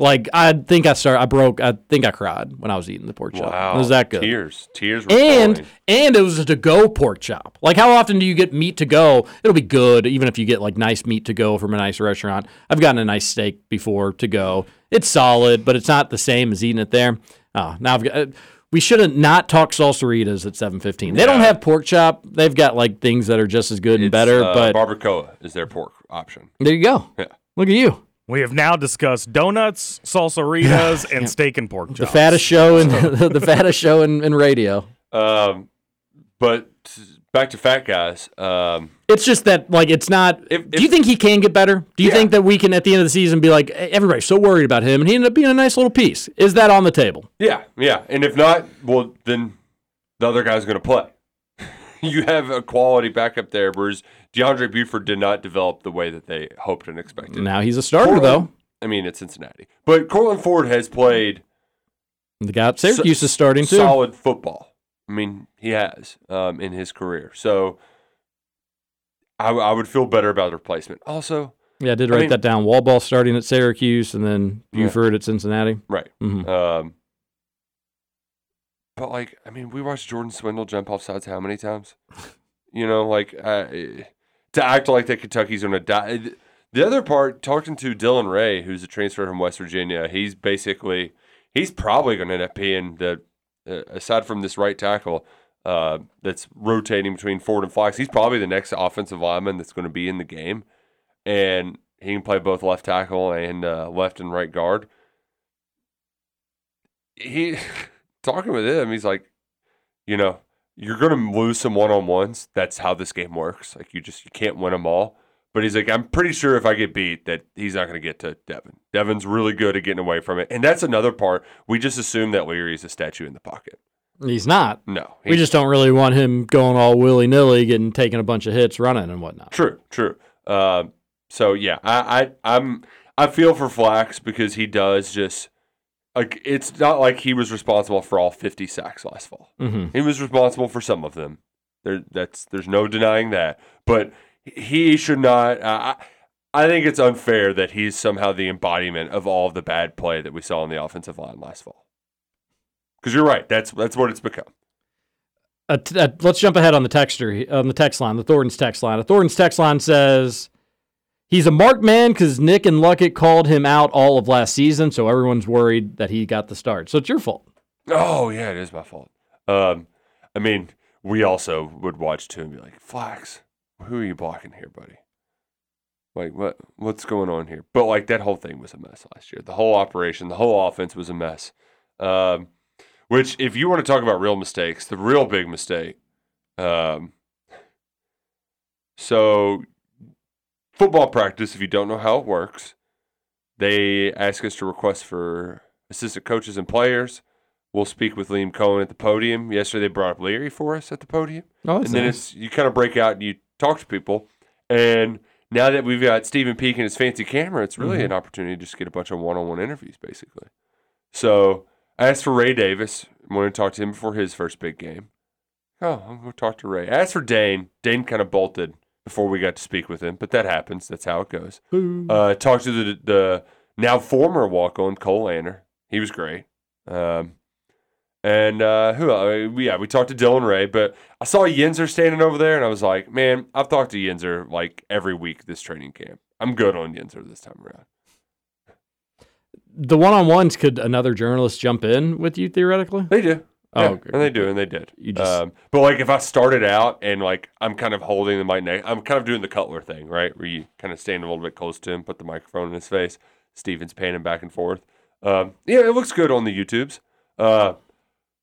Like I think I started, I broke. I think I cried when I was eating the pork chop. Wow, It was that good. Tears, tears. Were and flowing. and it was a to go pork chop. Like how often do you get meat to go? It'll be good even if you get like nice meat to go from a nice restaurant. I've gotten a nice steak before to go. It's solid, but it's not the same as eating it there. Oh, now I've got. Uh, we shouldn't not talk salsaritas at 7:15. They don't have pork chop. They've got like things that are just as good and better. uh, but barbacoa is their pork option. there you go. Yeah. Look at you, we have now discussed donuts, salsaritas, and steak and pork chops. the fattest show in the fattest show in, in radio. Um, but back to fat guys. Um, It's just that, like, it's not. If- do you think he can get better? Do you Yeah. think that we can, at the end of the season, be like, "Hey, everybody's so worried about him, and he ended up being a nice little piece? Is that on the table? yeah, yeah. And if not, well, then the other guy's going to play. you have a quality backup there, whereas Deondre Buford did not develop the way that they hoped and expected. Now he's a starter, Courtland- though. I mean, it's Cincinnati, but Courtland Ford has played The guy at Syracuse so- is starting too. solid football. I mean, he has um, in his career. So I would feel better about the replacement. Also, Yeah, I did I write mean- that down. Wallball starting at Syracuse, and then Yeah. Buford at Cincinnati. right. Mhm. Um, but like, I mean, we watched Jordan Swindle jump off sides how many times? You know, like uh, to act like that Kentucky's going to die. The other part, talking to Dylan Ray, who's a transfer from West Virginia, he's basically he's probably going to end up being the uh, aside from this right tackle uh, that's rotating between Ford and Flax. He's probably the next offensive lineman that's going to be in the game, and he can play both left tackle and uh, left and right guard. He talking with him, he's like, you know, you're going to lose some one on ones. That's how this game works. Like you just you can't win them all. But he's like, I'm pretty sure if I get beat, that he's not going to get to Devin. Devin's really good at getting away from it, and that's another part. We just assume that Leary is a statue in the pocket. He's not. No, We just don't really want him going all willy nilly, getting taking a bunch of hits, running and whatnot. True, true. Um, so yeah, I, I I'm I feel for Flax because he does just like it's not like he was responsible for all 50 sacks last fall. Mhm. He was responsible for some of them. There, that's there's no denying that. But he should not. Uh, I I think it's unfair that he's somehow the embodiment of all of the bad play that we saw on the offensive line last fall. Because you're right, that's that's what it's become. Uh, t- uh, let's jump ahead on the texter on the text line, the Thornton's text line. The Thornton's text line says he's a marked man because Nick and Luckett called him out all of last season, so everyone's worried that he got the start. So it's your fault. Oh yeah, it is my fault. Um, I mean, we also would watch too and be like, Flax, who are you blocking here, buddy? Like what what's going on here? But like that whole thing was a mess last year. The whole operation, the whole offense was a mess. Um, which, if you want to talk about real mistakes, the real big mistake. Um, so, football practice, if you don't know how it works, they ask us to request for assistant coaches and players. We'll speak with Liam Coen at the podium. Yesterday, they brought up Leary for us at the podium. Oh, and that's then nice. it's you kind of break out and you talk to people. And now that we've got Stephen Peak and his fancy camera, it's really Mhm. an opportunity to just get a bunch of one-on-one interviews, basically. So I asked for Ray Davis. I wanted to talk to him before his first big game. Oh, I'm going to talk to Ray. As for Dane. Dane kind of bolted before we got to speak with him, but that happens. That's how it goes. Uh, talked to the the now former walk-on Cole Lanner. He was great. Um, and uh, who? Uh, yeah, we talked to Dylan Ray, but I saw Yenser standing over there, and I was like, man, I've talked to Yenser like every week this training camp. I'm good on Yenser this time around. The one on ones, could another journalist jump in with you theoretically? They do. Oh, Yeah, okay. and they do, and they did. You just- um, but like if I started out and like I'm kind of holding the mic neck, I'm kind of doing the Cutler thing, right? Where you kind of stand a little bit close to him, put the microphone in his face. Steven's panning back and forth. Um, yeah, it looks good on the YouTubes. Uh,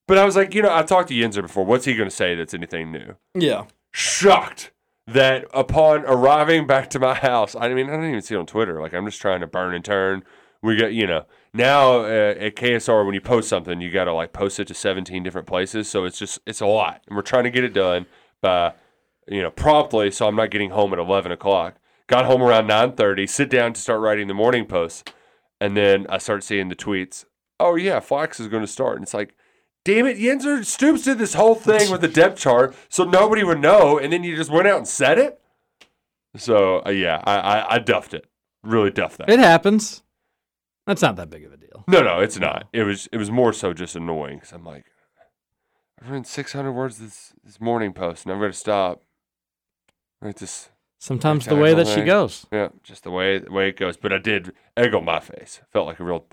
but I was like, you know, I talked to Yenser before. What's he going to say that's anything new? Yeah. Shocked that upon arriving back to my house, I mean, I didn't even see it on Twitter. Like I'm just trying to burn and turn. We got, you know, now uh, at KSR when you post something, you got to like post it to 17 different places. So it's just it's a lot, and we're trying to get it done by, you know, promptly. So I'm not getting home at 11 o'clock. Got home around 9:30. Sit down to start writing the morning post, and then I start seeing the tweets. Oh yeah, Fox is going to start, and it's like. Damn it, Yenser Stoops did this whole thing with the depth chart so nobody would know, and then you just went out and said it. So uh, yeah, I, I I duffed it, really duffed that. It happens. That's not that big of a deal. No, no, it's not. It was it was more so just annoying because I'm like, I've written 600 words this this morning post, and I'm going to stop. Write this. Sometimes the way that she goes. Yeah, just the way the way it goes. But I did egg on my face. Felt like a real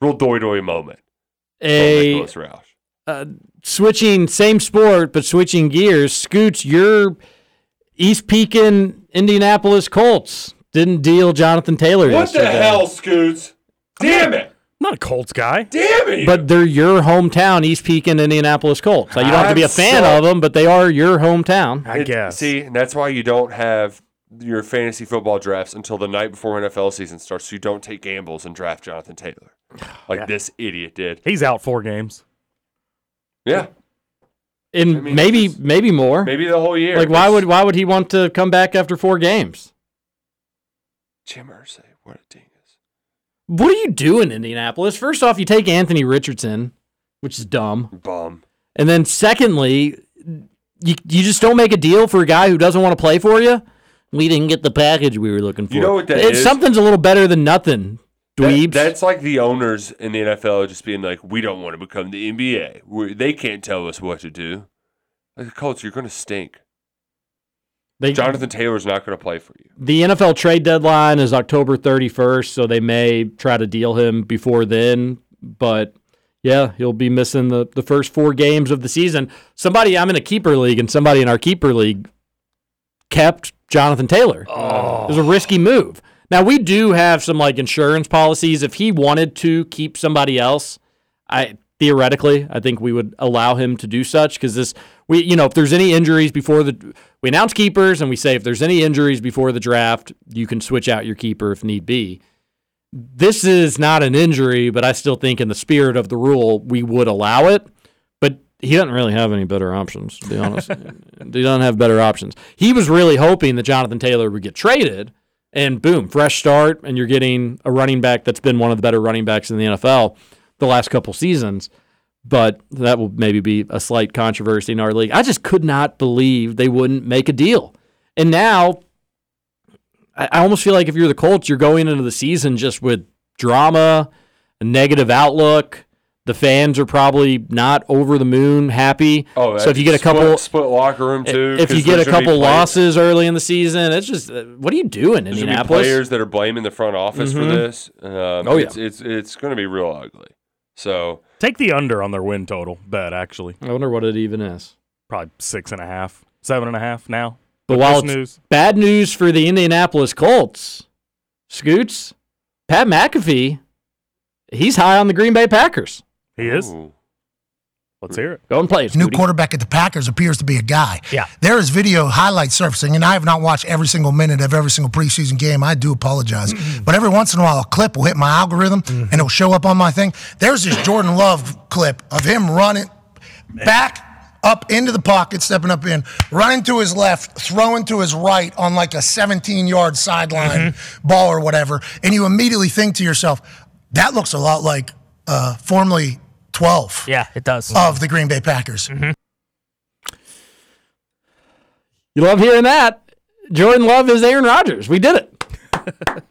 real doy doy moment. A uh, switching same sport but switching gears. Scoots, your East Pekin Indianapolis Colts didn't deal Jonathan Taylor What the hell, Scoots? Damn it! I'm not a Colts guy. Damn it! But they're your hometown, East Pekin Indianapolis Colts. So you don't have to be a I'm fan so- of them, but they are your hometown. I It- guess. See, and that's why you don't have your fantasy football drafts until the night before NFL season starts, so you don't take gambles and draft Jonathan Taylor, like Yeah. this idiot did. He's out four games. Yeah, And I mean, maybe maybe more. maybe the whole year. like why 'cause would why would he want to come back after four games? Jim Irsay? What a dingus! What are you doing, in Indianapolis? First off, you take Anthony Richardson, which is dumb. Bum. And then secondly, you you just don't make a deal for a guy who doesn't want to play for you. We didn't get the package we were looking for. You know what that It's- Something's a little better than nothing. That- Dweebs. that's like the owners in the NFL just being like, "We don't want to become the NBA. we they can't tell us what to do." Like the Colts, you're going to stink. They- Jonathan Taylor's not going to play for you. the NFL trade deadline is October 31st, so they may try to deal him before then. But yeah, he'll be missing the, the first four games of the season. Somebody, I'm in a keeper league, and somebody in our keeper league kept Jonathan Taylor. Oh. It was a risky move. Now we do have some like insurance policies. If he wanted to keep somebody else, I theoretically I think we would allow him to do such because this we you know if there's any injuries before the we announce keepers and we say if there's any injuries before the draft you can switch out your keeper if need be. This is not an injury, but I still think in the spirit of the rule we would allow it. But he doesn't really have any better options, to be honest. he doesn't have better options. He was really hoping that Jonathan Taylor would get traded and boom, fresh start, and you're getting a running back that's been one of the better running backs in the NFL the last couple seasons. But that will maybe be a slight controversy in our league. I just could not believe they wouldn't make a deal. And now I almost feel like if you're the Colts, you're going into the season just with drama, a negative outlook. The fans are probably not over the moon happy. Oh, so if you get a couple split, locker room too. if you get a there's gonna be couple losses early in the season, it's just uh, what are you doing, be Indianapolis? players that are blaming the front office for Mhm. this. Um, Oh, yeah. it's, it's it's going to be real ugly. So Take the under on their win total bet, actually. I wonder what it even is. Probably six and a half, seven and a half now. But With while it's news, bad news for the Indianapolis Colts, Scoots, Pat McAfee, he's high on the Green Bay Packers. he is. Let's hear it. Go and play it. New Scooty. quarterback at the Packers appears to be a guy. Yeah. There is video highlights surfacing, and I have not watched every single minute of every single preseason game. I do apologize. Mm-hmm. But every once in a while, a clip will hit my algorithm mm-hmm. and it'll show up on my thing. There's this Jordan Love clip of him running back up into the pocket, stepping up in, running to his left, throwing to his right on like a 17 yard sideline mm-hmm. ball or whatever. And you immediately think to yourself, that looks a lot like uh, formerly 12 Yeah, it does. of the Green Bay Packers. Mm-hmm. You love hearing that. Jordan Love is Aaron Rodgers. We did it.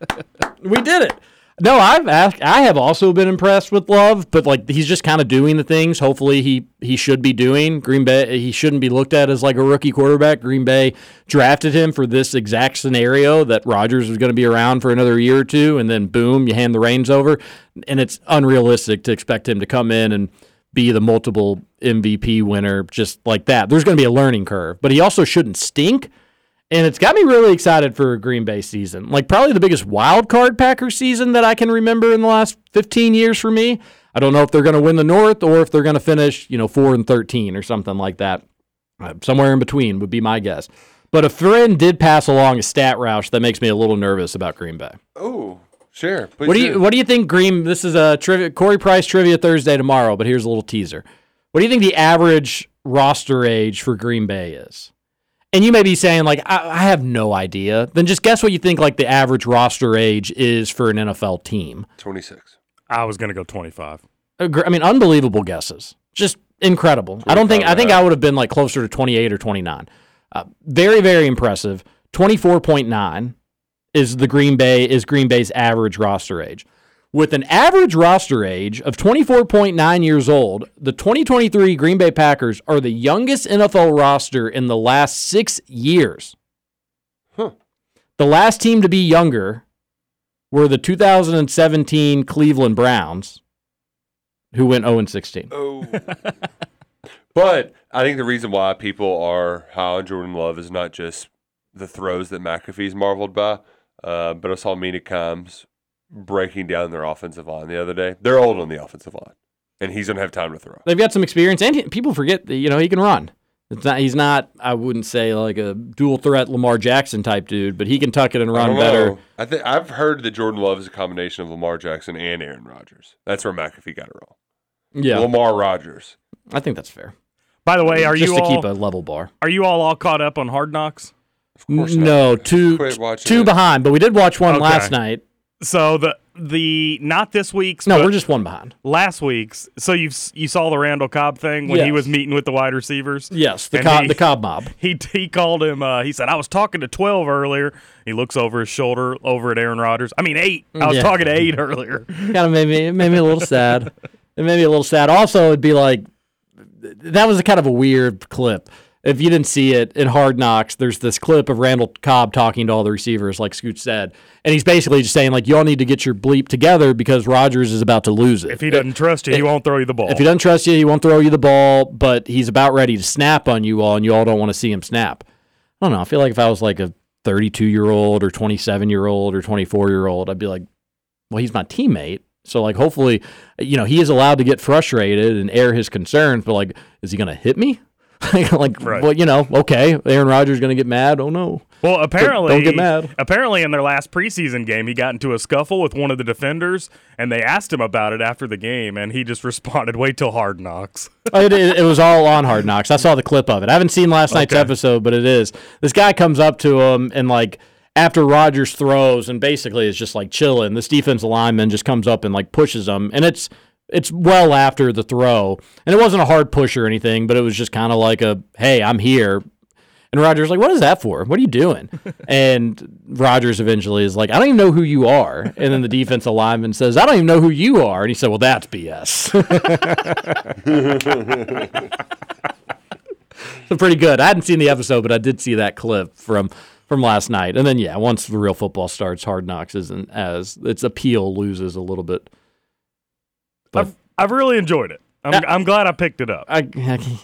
we did it. No, I've asked, I have also been impressed with Love, but like he's just kind of doing the things. Hopefully, he he should be doing. Green Bay, he shouldn't be looked at as like a rookie quarterback. Green Bay drafted him for this exact scenario that Rodgers was going to be around for another year or two, and then boom, you hand the reins over, and it's unrealistic to expect him to come in and be the multiple MVP winner just like that. There's going to be a learning curve, but he also shouldn't stink. And it's got me really excited for a Green Bay season. Like probably the biggest wild card Packers season that I can remember in the last 15 years for me. I don't know if they're going to win the North or if they're going to finish, you know, 4 and 13 or something like that. Uh, somewhere in between would be my guess. But a friend did pass along a stat roush that makes me a little nervous about Green Bay. Oh, sure. What do you What do you think, Green? This is a trivia, Corey Price trivia Thursday tomorrow, but here's a little teaser. What do you think the average roster age for Green Bay is? And you may be saying like, I, I have no idea. Then just guess what you think like the average roster age is for an NFL team. 26. I was gonna go twenty five. I mean, unbelievable guesses. Just incredible. I don't think I think I would have been like closer to 28 or 29. Uh, very very impressive. 24.9 is the Green Bay is Green Bay's average roster age. With an average roster age of 24.9 years old, the 2023 Green Bay Packers are the youngest NFL roster in the last 6 years. The last team to be younger were the 2017 Cleveland Browns who went 0 and 16. Oh. but I think the reason why people are high on Jordan Love is not just the throws that McAfee's marveled by, uh, but I saw Mina Kimes breaking down their offensive line the other day. They're old on the offensive line, and he's going to have time to throw. They've got some experience, and he- people forget that you know he can run. It's not, he's not. I wouldn't say like a dual threat Lamar Jackson type dude, but he can tuck it and run don't better. I think I've heard that Jordan Love is a combination of Lamar Jackson and Aaron Rodgers. That's where McAfee got it wrong. Yeah, Lamar Rodgers. I think that's fair. By the way, are just you to all keep a level bar? are you all all caught up on Hard Knocks? Of course not. No, two watching two it. behind, but we did watch one Okay. last night. So the the not this week's. No, we're just one behind. last week's. So you you saw the Randall Cobb thing when he was meeting with the wide receivers. Yes, the Cobb, he- the Cobb mob. He he called him. Uh, he said I was talking to twelve earlier. He looks over his shoulder over at Aaron Rodgers. I mean eight. I was Yeah. talking to eight earlier. kind of made me it made me a little sad. It made me a little sad. Also, it'd be like that was a kind of a weird clip. If you didn't see it in Hard Knocks, there's this clip of Randall Cobb talking to all the receivers, like Scoot said, and he's basically just saying like, "Y'all need to get your bleep together because Rodgers is about to lose it. If he doesn't trust you, he won't throw you the ball. If he doesn't trust you, he won't throw you the ball, but he's about ready to snap on you all, and you all don't want to see him snap. I don't know. I feel like if I was like a 32 year old or 27 year old or 24 year old, I'd be like, well, he's my teammate. So, like, hopefully, you know, he is allowed to get frustrated and air his concerns, but like, is he going to hit me? like, Right. well, you know, okay, Aaron Rodgers going to get mad. Oh, no. Well, apparently, don't get mad. Apparently, in their last preseason game, he got into a scuffle with one of the defenders, and they asked him about it after the game, and he just responded, "Wait till hard knocks." Oh, it, it, it was all on Hard Knocks. I saw the clip of it. I haven't seen last night's Okay. episode, but it is. This guy comes up to him and like after Rodgers throws and basically is just like chilling. This defensive lineman just comes up and like pushes him, and it's it's well after the throw, and it wasn't a hard push or anything, but it was just kind of like a hey, I'm here. And Rodgers like, what is that for? What are you doing? and Rodgers eventually is like, I don't even know who you are. And then the defensive lineman says, I don't even know who you are. And he said, Well, that's BS. so pretty good. I hadn't seen the episode, but I did see that clip from from last night. And then yeah, once the real football starts, Hard Knocks isn't as its appeal loses a little bit. But I've, I've really enjoyed it. I'm, I'm glad I picked it up. I,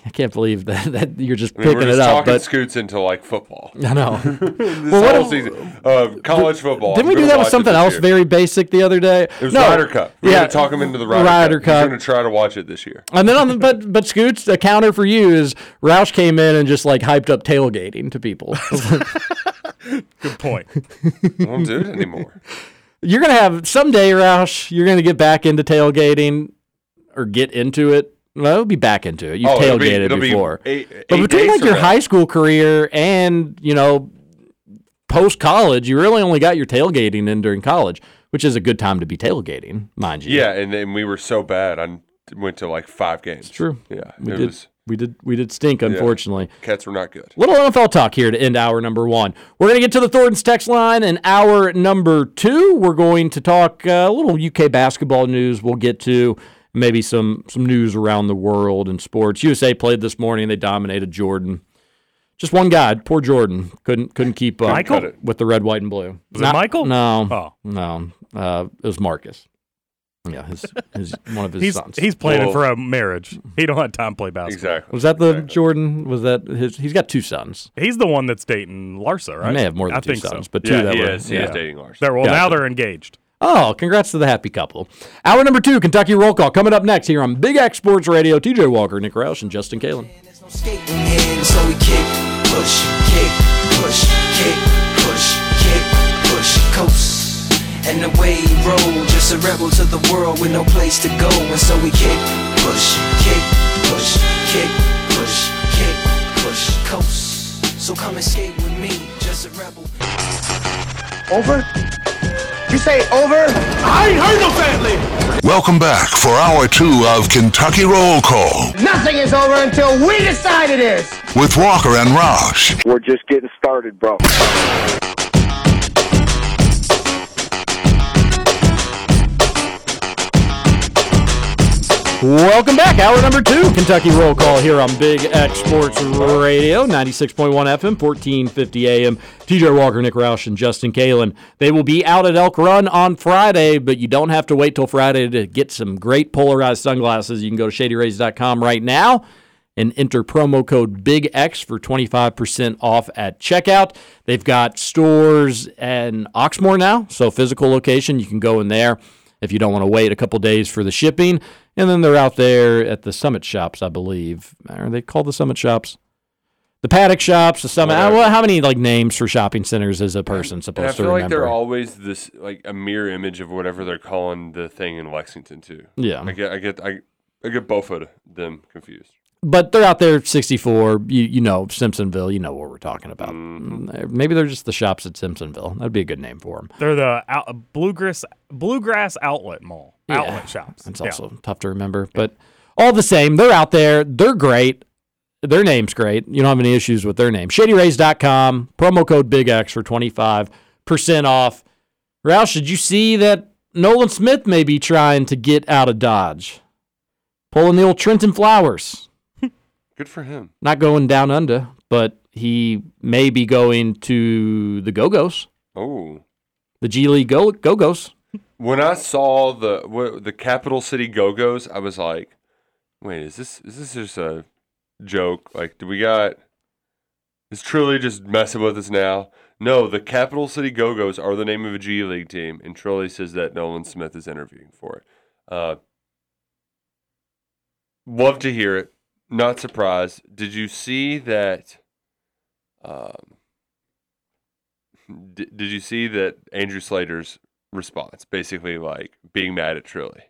I can't believe that, that you're just I mean, we're picking just it up. talking But scoots into like football. I know. this Well, what whole if- season of college football. Didn't I'm we do that with something else year. very basic the other day? It was Ryder Cup. We're yeah, gonna talk them into the Ryder, Ryder Cup. Cup. We're gonna try to watch it this year. And then on the but but Scoots, the counter for you is Roush came in and just like hyped up tailgating to people. Good point. I won't do it anymore. You're gonna have someday, Roush. You're gonna get back into tailgating or get into it. Well, it'll be back into it. You've Oh, it'll be- tailgated it'll be before, eight- but between like your high school career and you know post college, you really only got your tailgating in during college, which is a good time to be tailgating, mind you. Yeah, and then we were so bad. I went to like five games. true. Yeah, we it did. was. We did. We did stink, unfortunately. Cats were not good. Little NFL talk here to end hour number one. We're going to get to the Thornton's text line in hour number two. We're going to talk uh, a little UK basketball news. We'll get to maybe some some news around the world and sports. USA played this morning. They dominated Jordan. Just one guy, poor Jordan, couldn't couldn't keep up Michael? with the red, white, and blue. Was it Michael? No, Oh. no, uh, it was Marcus. Yeah, his, his one of his He's sons. he's planning Well- for a marriage. He don't have time to play basketball. Exactly. was that the Jordan? Was that his? He's got two sons. He's the one that's dating Larsa, right? He may have more than I two think sons, so. but two Yeah, that he were. is. He yeah. is dating Larsa. They're, well, now they're engaged. Oh, congrats to the happy couple. Hour number two, Kentucky Roll Call, coming up next here on Big X Sports Radio. TJ Walker, Nick Roush, and Justin Kalen. Skating And the way he roll, just a rebel to the world with no place to go. And so we kick, push, kick, push, kick, push, kick, push, coast. So come and skate with me, just a rebel. Over? You say over? I ain't heard no family. Welcome back for hour two of Kentucky Roll Call Nothing is over until we decide it is. with Walker and Roush. We're just getting started, bro. Welcome back. Hour number two, Kentucky Roll Call here on Big X Sports Radio, 96.1 FM, 1450 AM. TJ Walker, Nick Roush, and Justin Kalen. They will be out at Elk Run on Friday, but you don't have to wait till Friday to get some great polarized sunglasses. You can go to shadyrays.com right now and enter promo code Big X for 25% off at checkout. They've got stores in Oxmoor now, so physical location. You can go in there if you don't want to wait a couple days for the shipping. And then they're out there at the Summit shops, I believe. Are they called the Summit shops? The Paddock shops, the Summit. Whatever. Well, how many like names for shopping centers is a person And I supposed to feel like remember? they're always this like a mirror image of whatever they're calling the thing in Lexington too. Yeah. I get I get I, I get both of them confused. but they're out there 64 you you know simpsonville you know what we're talking about Mm-hmm. Mm, maybe they're just the shops at simpsonville that'd be a good name for them They're the out, bluegrass bluegrass outlet mall outlet shops. It's Yeah. also tough to remember, but all the same, they're out there. They're great. Their name's great. You don't have any issues with their name. ShadyRays.com, promo code Big X for 25% off. Roush, did you see that Nolan Smith may be trying to get out of Dodge? Pulling the old Trenton Flowers. Good for him. Not going down under, but he may be going to the Go Go's, Oh. the G League Go Go's. When I saw the what, the Capital City Go Go's, I was like, "Wait, is this is this just a joke? Like, do we got is Trilly just messing with us now?" No, the Capital City Go Go's are the name of a G League team, and Trilly says that Nolan Smith is interviewing for it. Uh, love to hear it. Not surprised. Did you see that? Um, did, did you see that Andrew Slater's response? Basically, like being mad at Trilly.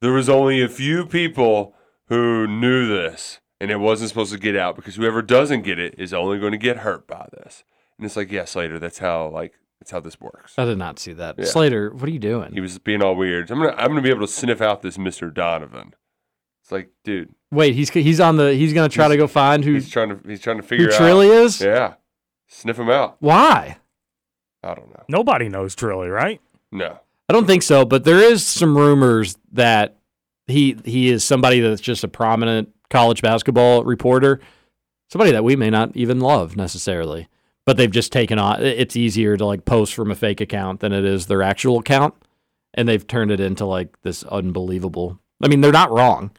There was only a few people who knew this, and it wasn't supposed to get out because whoever doesn't get it is only going to get hurt by this. And it's like, yeah, Slater, that's how like that's how this works. I did not see that. Yeah. Slater, what are you doing? He was being all weird. I'm gonna I'm gonna be able to sniff out this Mr. Donovan. It's like, dude, Wait, he's he's on the he's gonna try to go find who he's trying to he's trying to figure out who Trilly is? Yeah, sniff him out. why. I don't know. Nobody knows Trilly, right? No. I don't think so, but there is some rumors that he he is somebody that's just a prominent college basketball reporter, somebody that we may not even love necessarily, but they've just taken on. It's easier to like post from a fake account than it is their actual account, and they've turned it into like this unbelievable. I mean, they're not wrong.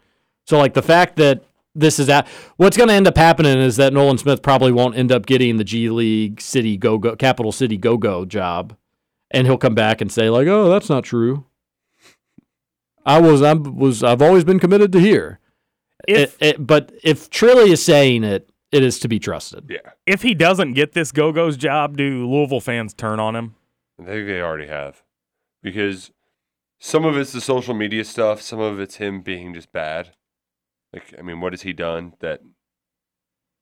So like the fact that this is at what's going to end up happening is that Nolan Smith probably won't end up getting the G League City Go Go Capital City Go Go job, and he'll come back and say like, "Oh, that's not true." I was I was I've always been committed to here. If- It- it- but if Trilly is saying it, it is to be trusted. Yeah. If he doesn't get this Go Go's job, do Louisville fans turn on him? I think they already have. Because some of it's the social media stuff, some of it's him being just bad. Like, I mean, what has he done that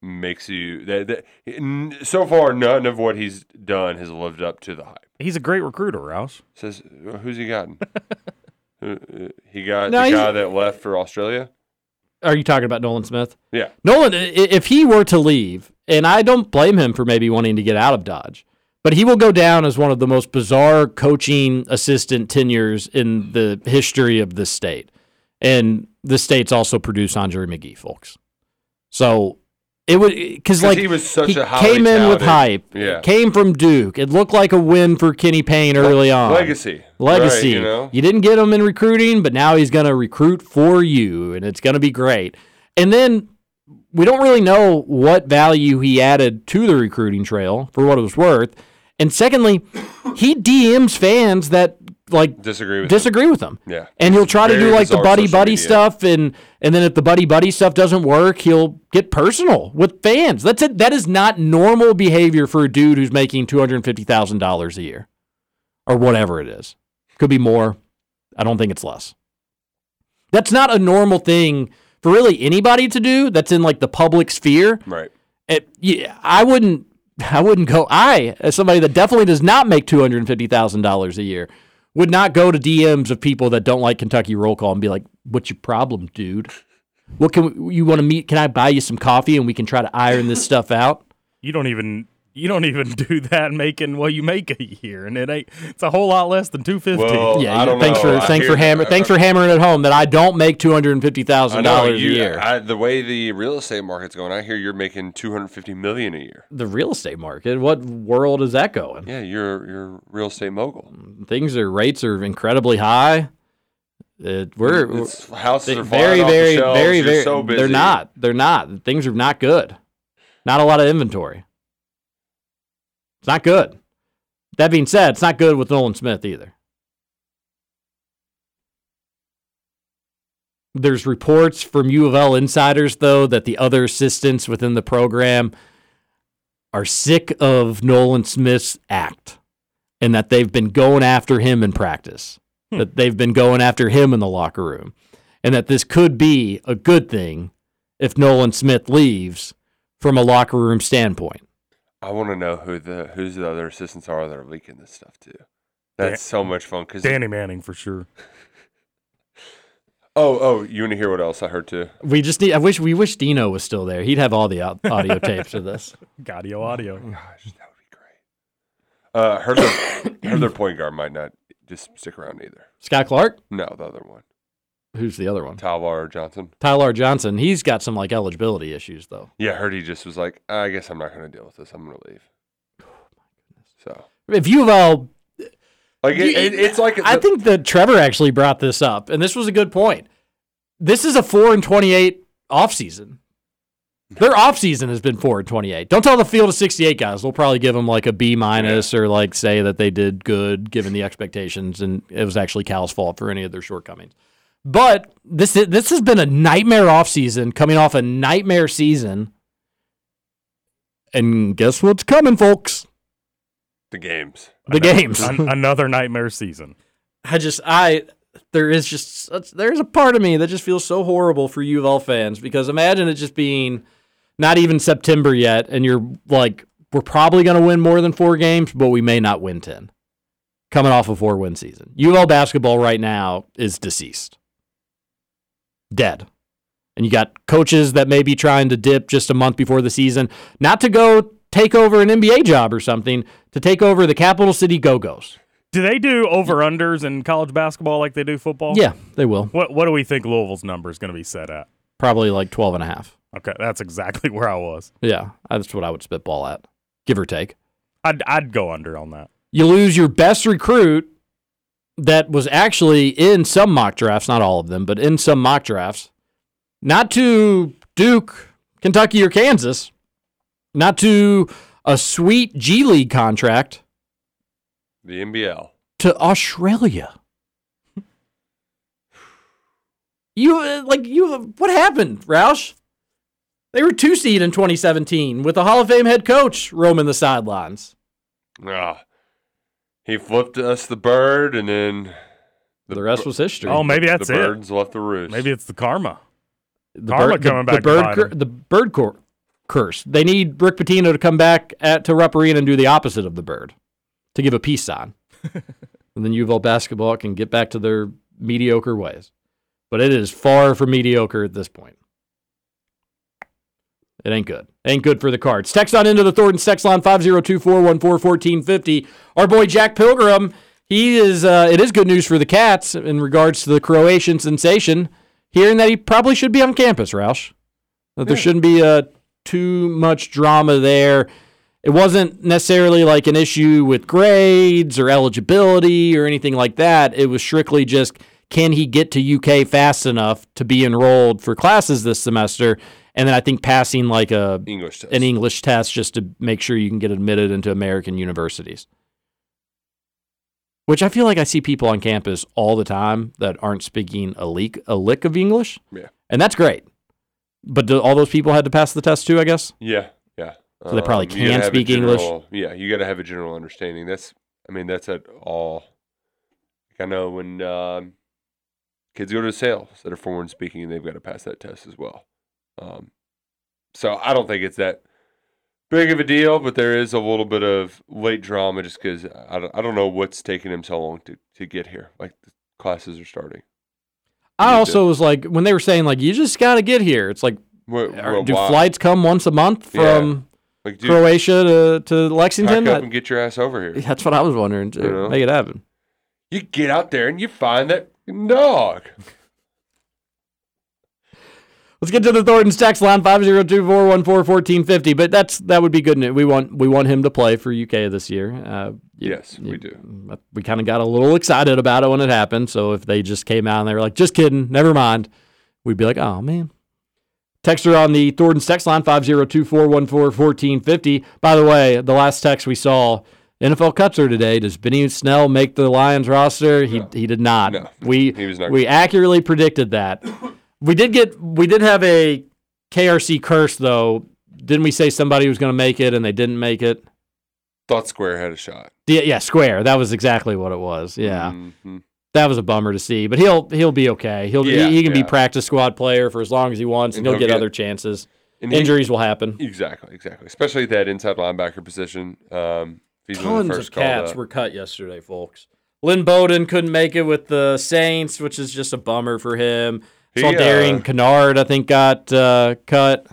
makes you that, that so far none of what he's done has lived up to the hype. He's a great recruiter, Roush. Says uh, who's he gotten? Uh, he got No, the guy that left for Australia. Are you talking about Nolan Smith? Yeah. Nolan, if he were to leave, and I don't blame him for maybe wanting to get out of Dodge, but he will go down as one of the most bizarre coaching assistant tenures in the history of this state. And the state's also produced Andre McGee, folks. So it would because like he was such he a came in with hype. Yeah. came from Duke. It looked like a win for Kenny Payne early on. legacy. legacy. Right, you know? you didn't get him in recruiting, but now he's going to recruit for you, and it's going to be great. And then we don't really know what value he added to the recruiting trail for what it was worth. And secondly, he DMs fans that like Disagree with disagree with him. Yeah. And he'll try to do like the buddy buddy media. stuff and and then if the buddy buddy stuff doesn't work, he'll get personal with fans. That's it. That is not normal behavior for a dude who's making $250,000 a year or whatever it is. Could be more. I don't think it's less. That's not a normal thing for really anybody to do that's in like the public sphere. Right. It, yeah, I wouldn't. I wouldn't go. I, as somebody that definitely does not make two hundred fifty thousand dollars a year, would not go to DMs of people that don't like Kentucky roll call and be like, "What's your problem, dude? What can we, you want to meet? Can I buy you some coffee and we can try to iron this stuff out?" You don't even you don't even do that making what you make a year, and it ain't. It's a whole lot less than two fifty. Well, Yeah, I don't thanks know. for I thanks for hammer that. thanks for hammering it home that I don't make two hundred and fifty I thousand know dollars a year. I, the way the real estate market's going, I hear you're making 250 million a year. the real estate market, what world is that going? Yeah, you're you're real estate mogul. Things are rates are incredibly high. It, we're It's- houses they- are very, off very, shelves. very, very. so They're not. They're not. Things are not good. Not a lot of inventory. It's not good. That being said, it's not good with Nolan Smith either. There's reports from U of L insiders, though, that the other assistants within the program are sick of Nolan Smith's act and that they've been going after him in practice, hmm. that they've been going after him in the locker room, and that this could be a good thing if Nolan Smith leaves from a locker room standpoint. I want to know who the who's the other assistants are that are leaking this stuff too. That's so much fun because Danny Manning for sure. Oh, oh, you want to hear what else I heard too? We just need. I wish we wish Dino was still there. He'd have all the au- audio tapes of this. Audio audio. Uh, heard their, heard their point guard might not just stick around either. Scott Clark. No, the other one, Who's the other one? Tyler Johnson. Tyler Johnson. He's got some like eligibility issues though. Yeah, I heard he just was like, I guess I'm not going to deal with this. I'm going to leave. Oh So, If you've all like, it, it, it's like I think that Trevor actually brought this up, and this was a good point. This is a four and twenty-eight offseason. Their off season has been four and twenty-eight. Don't tell the field of sixty-eight guys. We'll probably give them like a B minus or like say that they did good given the expectations, and it was actually Cal's fault for any of their shortcomings. But this this has been a nightmare offseason, coming off a nightmare season. And guess what's coming, folks? the games. The games. An- another nightmare season. I just I there is just such, there's a part of me that just feels so horrible for U of L fans because imagine it just being not even September yet and you're like we're probably going to win more than 4 games but we may not win 10. Coming off a 4 win season. U of L basketball right now is deceased. Dead. And you got coaches that may be trying to dip just a month before the season, not to go take over an NBA job or something, to take over the Capital City Go-Go's. Do they do over unders in college basketball like they do football? Yeah, they will. What What do we think Louisville's number is going to be set at? Probably like 12 and a half. Okay, that's exactly where I was. Yeah, that's what I would spitball at, give or take. I'd I'd go under on that. You lose your best recruit that was actually in some mock drafts, not all of them, but in some mock drafts, not to Duke, Kentucky, or Kansas, not to a sweet G League contract, The NBL. to Australia. You uh, like you? What happened, Roush? They were two seed in 2017 with a Hall of Fame head coach roaming the sidelines. Ah, he flipped us the bird, and then The rest was history. Oh, maybe that's the it. birds left the roost. Maybe it's the karma. the Karma bird, coming the, back to bird cur- the bird cor- curse. They need Rick Pitino to come back at, to Rupp Arena and do the opposite of the bird, to give a peace sign, and then UVL basketball can get back to their mediocre ways. But it is far from mediocre at this point. It ain't good. Ain't good for the cards. Text on into the Thornton text line 502-414-1450. Our boy Jack Pilgrim, he is uh, it is good news for the Cats in regards to the Croatian sensation, hearing that he probably should be on campus, Roush. That there shouldn't be uh, too much drama there. It wasn't necessarily like an issue with grades or eligibility or anything like that. It was strictly just can he get to UK fast enough to be enrolled for classes this semester? And then I think passing like a English test. an English test just to make sure you can get admitted into American universities. Which I feel like I see people on campus all the time that aren't speaking a leak a lick of English. Yeah. And that's great. But do all those people had to pass the test too, I guess? Yeah, yeah. So they probably you can speak English? Yeah, you got to have a general understanding. That's, I mean, that's at all. I know when um, kids go to sales that are foreign speaking, and they've got to pass that test as well. Um, so I don't think it's that big of a deal, but there is a little bit of late drama just because I don't, I don't know what's taking him so long to, to get here. Like the classes are starting. I also was like when they were saying like you just got to get here. It's like What, what- do why? flights come once a month Yeah. from Like, dude, Croatia to, to Lexington? pack up I- and get your ass over here. that's what I was wondering too. You know? Make it happen. You get out there and you find that dog. Let's get to the Thornton's text line 502-414-1450. But that's that would be good news. We want we want him to play for UK this year. Uh, you- Yes, we do. We kind of got a little excited about it when it happened. So if they just came out and they were like, "Just kidding, never mind," we'd be like, "Oh man." Texter on the Thornton's text line 502-414-1450. By the way, the last text we saw. NFL cuts her today. Does Benny Snell make the Lions roster? He he did not. No, we he was not. we accurately predicted that. We did get we did have a KRC curse though. Didn't we say somebody was going to make it and they didn't make it? Thought Square had a shot. Yeah, yeah, Square. That was exactly what it was. Yeah, Mhm. that was a bummer to see, but he'll he'll be okay. He'll Yeah, he, he can be practice squad player for as long as he wants, and, And he'll, he'll get, other chances. And he- Injuries will happen. Exactly, exactly. Especially that inside linebacker position. Um, Tons the of cats were cut yesterday, folks. Lynn Bowden couldn't make it with the Saints, which is just a bummer for him. He, Saw Darian uh, Kinnard, I think, got uh, cut.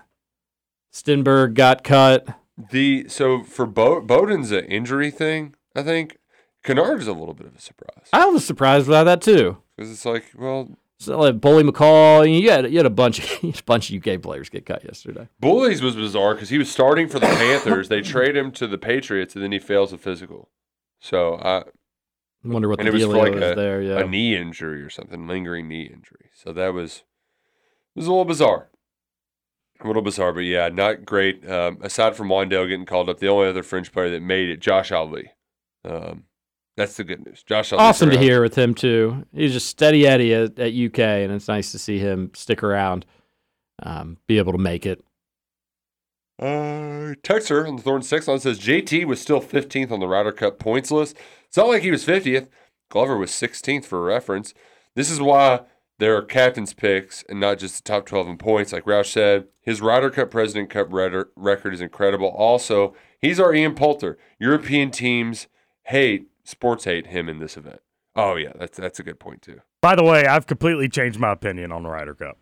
Stenberg got cut. The so for Bo- Bowden's an injury thing. I think Kinnard is a little bit of a surprise I was surprised by that too. because it's like, well, So like Bully McCall, you had you had a bunch of a bunch of UK players get cut yesterday. Bullies was bizarre because he was starting for the Panthers. they trade him to the Patriots, and then he fails a physical. So I I wonder what the was deal like is a, there. Yeah, a knee injury or something, lingering knee injury. So that was it was a little bizarre, a little bizarre. But yeah, not great. Um, aside from Wan'Dale getting called up, the only other French player that made it, Josh Ali. Um, that's the good news. Josh awesome to hear with him too. He's just steady Eddie at, at UK, and it's nice to see him stick around, um, be able to make it. Uh, Texter on the Thorn Six line says JT was still 15th on the Ryder Cup points list. It's not like he was 50th. Glover was 16th for reference. This is why there are captain's picks and not just the top 12 in points. Like Roush said, his Ryder Cup President Cup record is incredible. Also, he's our Ian Poulter. European teams hate, sports hate him in this event. Oh, yeah, that's, that's a good point, too. By the way, I've completely changed my opinion on the Ryder Cup.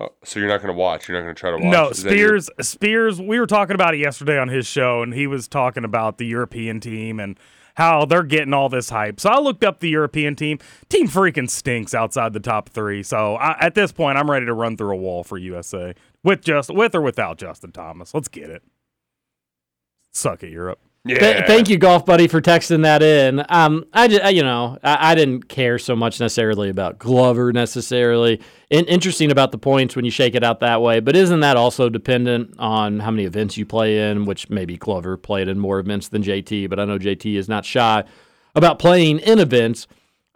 Oh, so you're not going to watch? You're not going to try to watch? No, Is that your- Spears. Spears. We were talking about it yesterday on his show, and he was talking about the European team and how they're getting all this hype. So I looked up the European team. Team freaking stinks outside the top three. So I, at this point, I'm ready to run through a wall for USA with just with or without Justin Thomas. Let's get it. Suck it, Europe. Th- Yeah. thank you, golf buddy, for texting that in. Um, I, ju- I- you know, I, I didn't care so much necessarily about Glover necessarily. In- interesting about the points when you shake it out that way, but isn't that also dependent on how many events you play in? Which maybe Glover played in more events than JT, but I know JT is not shy about playing in events.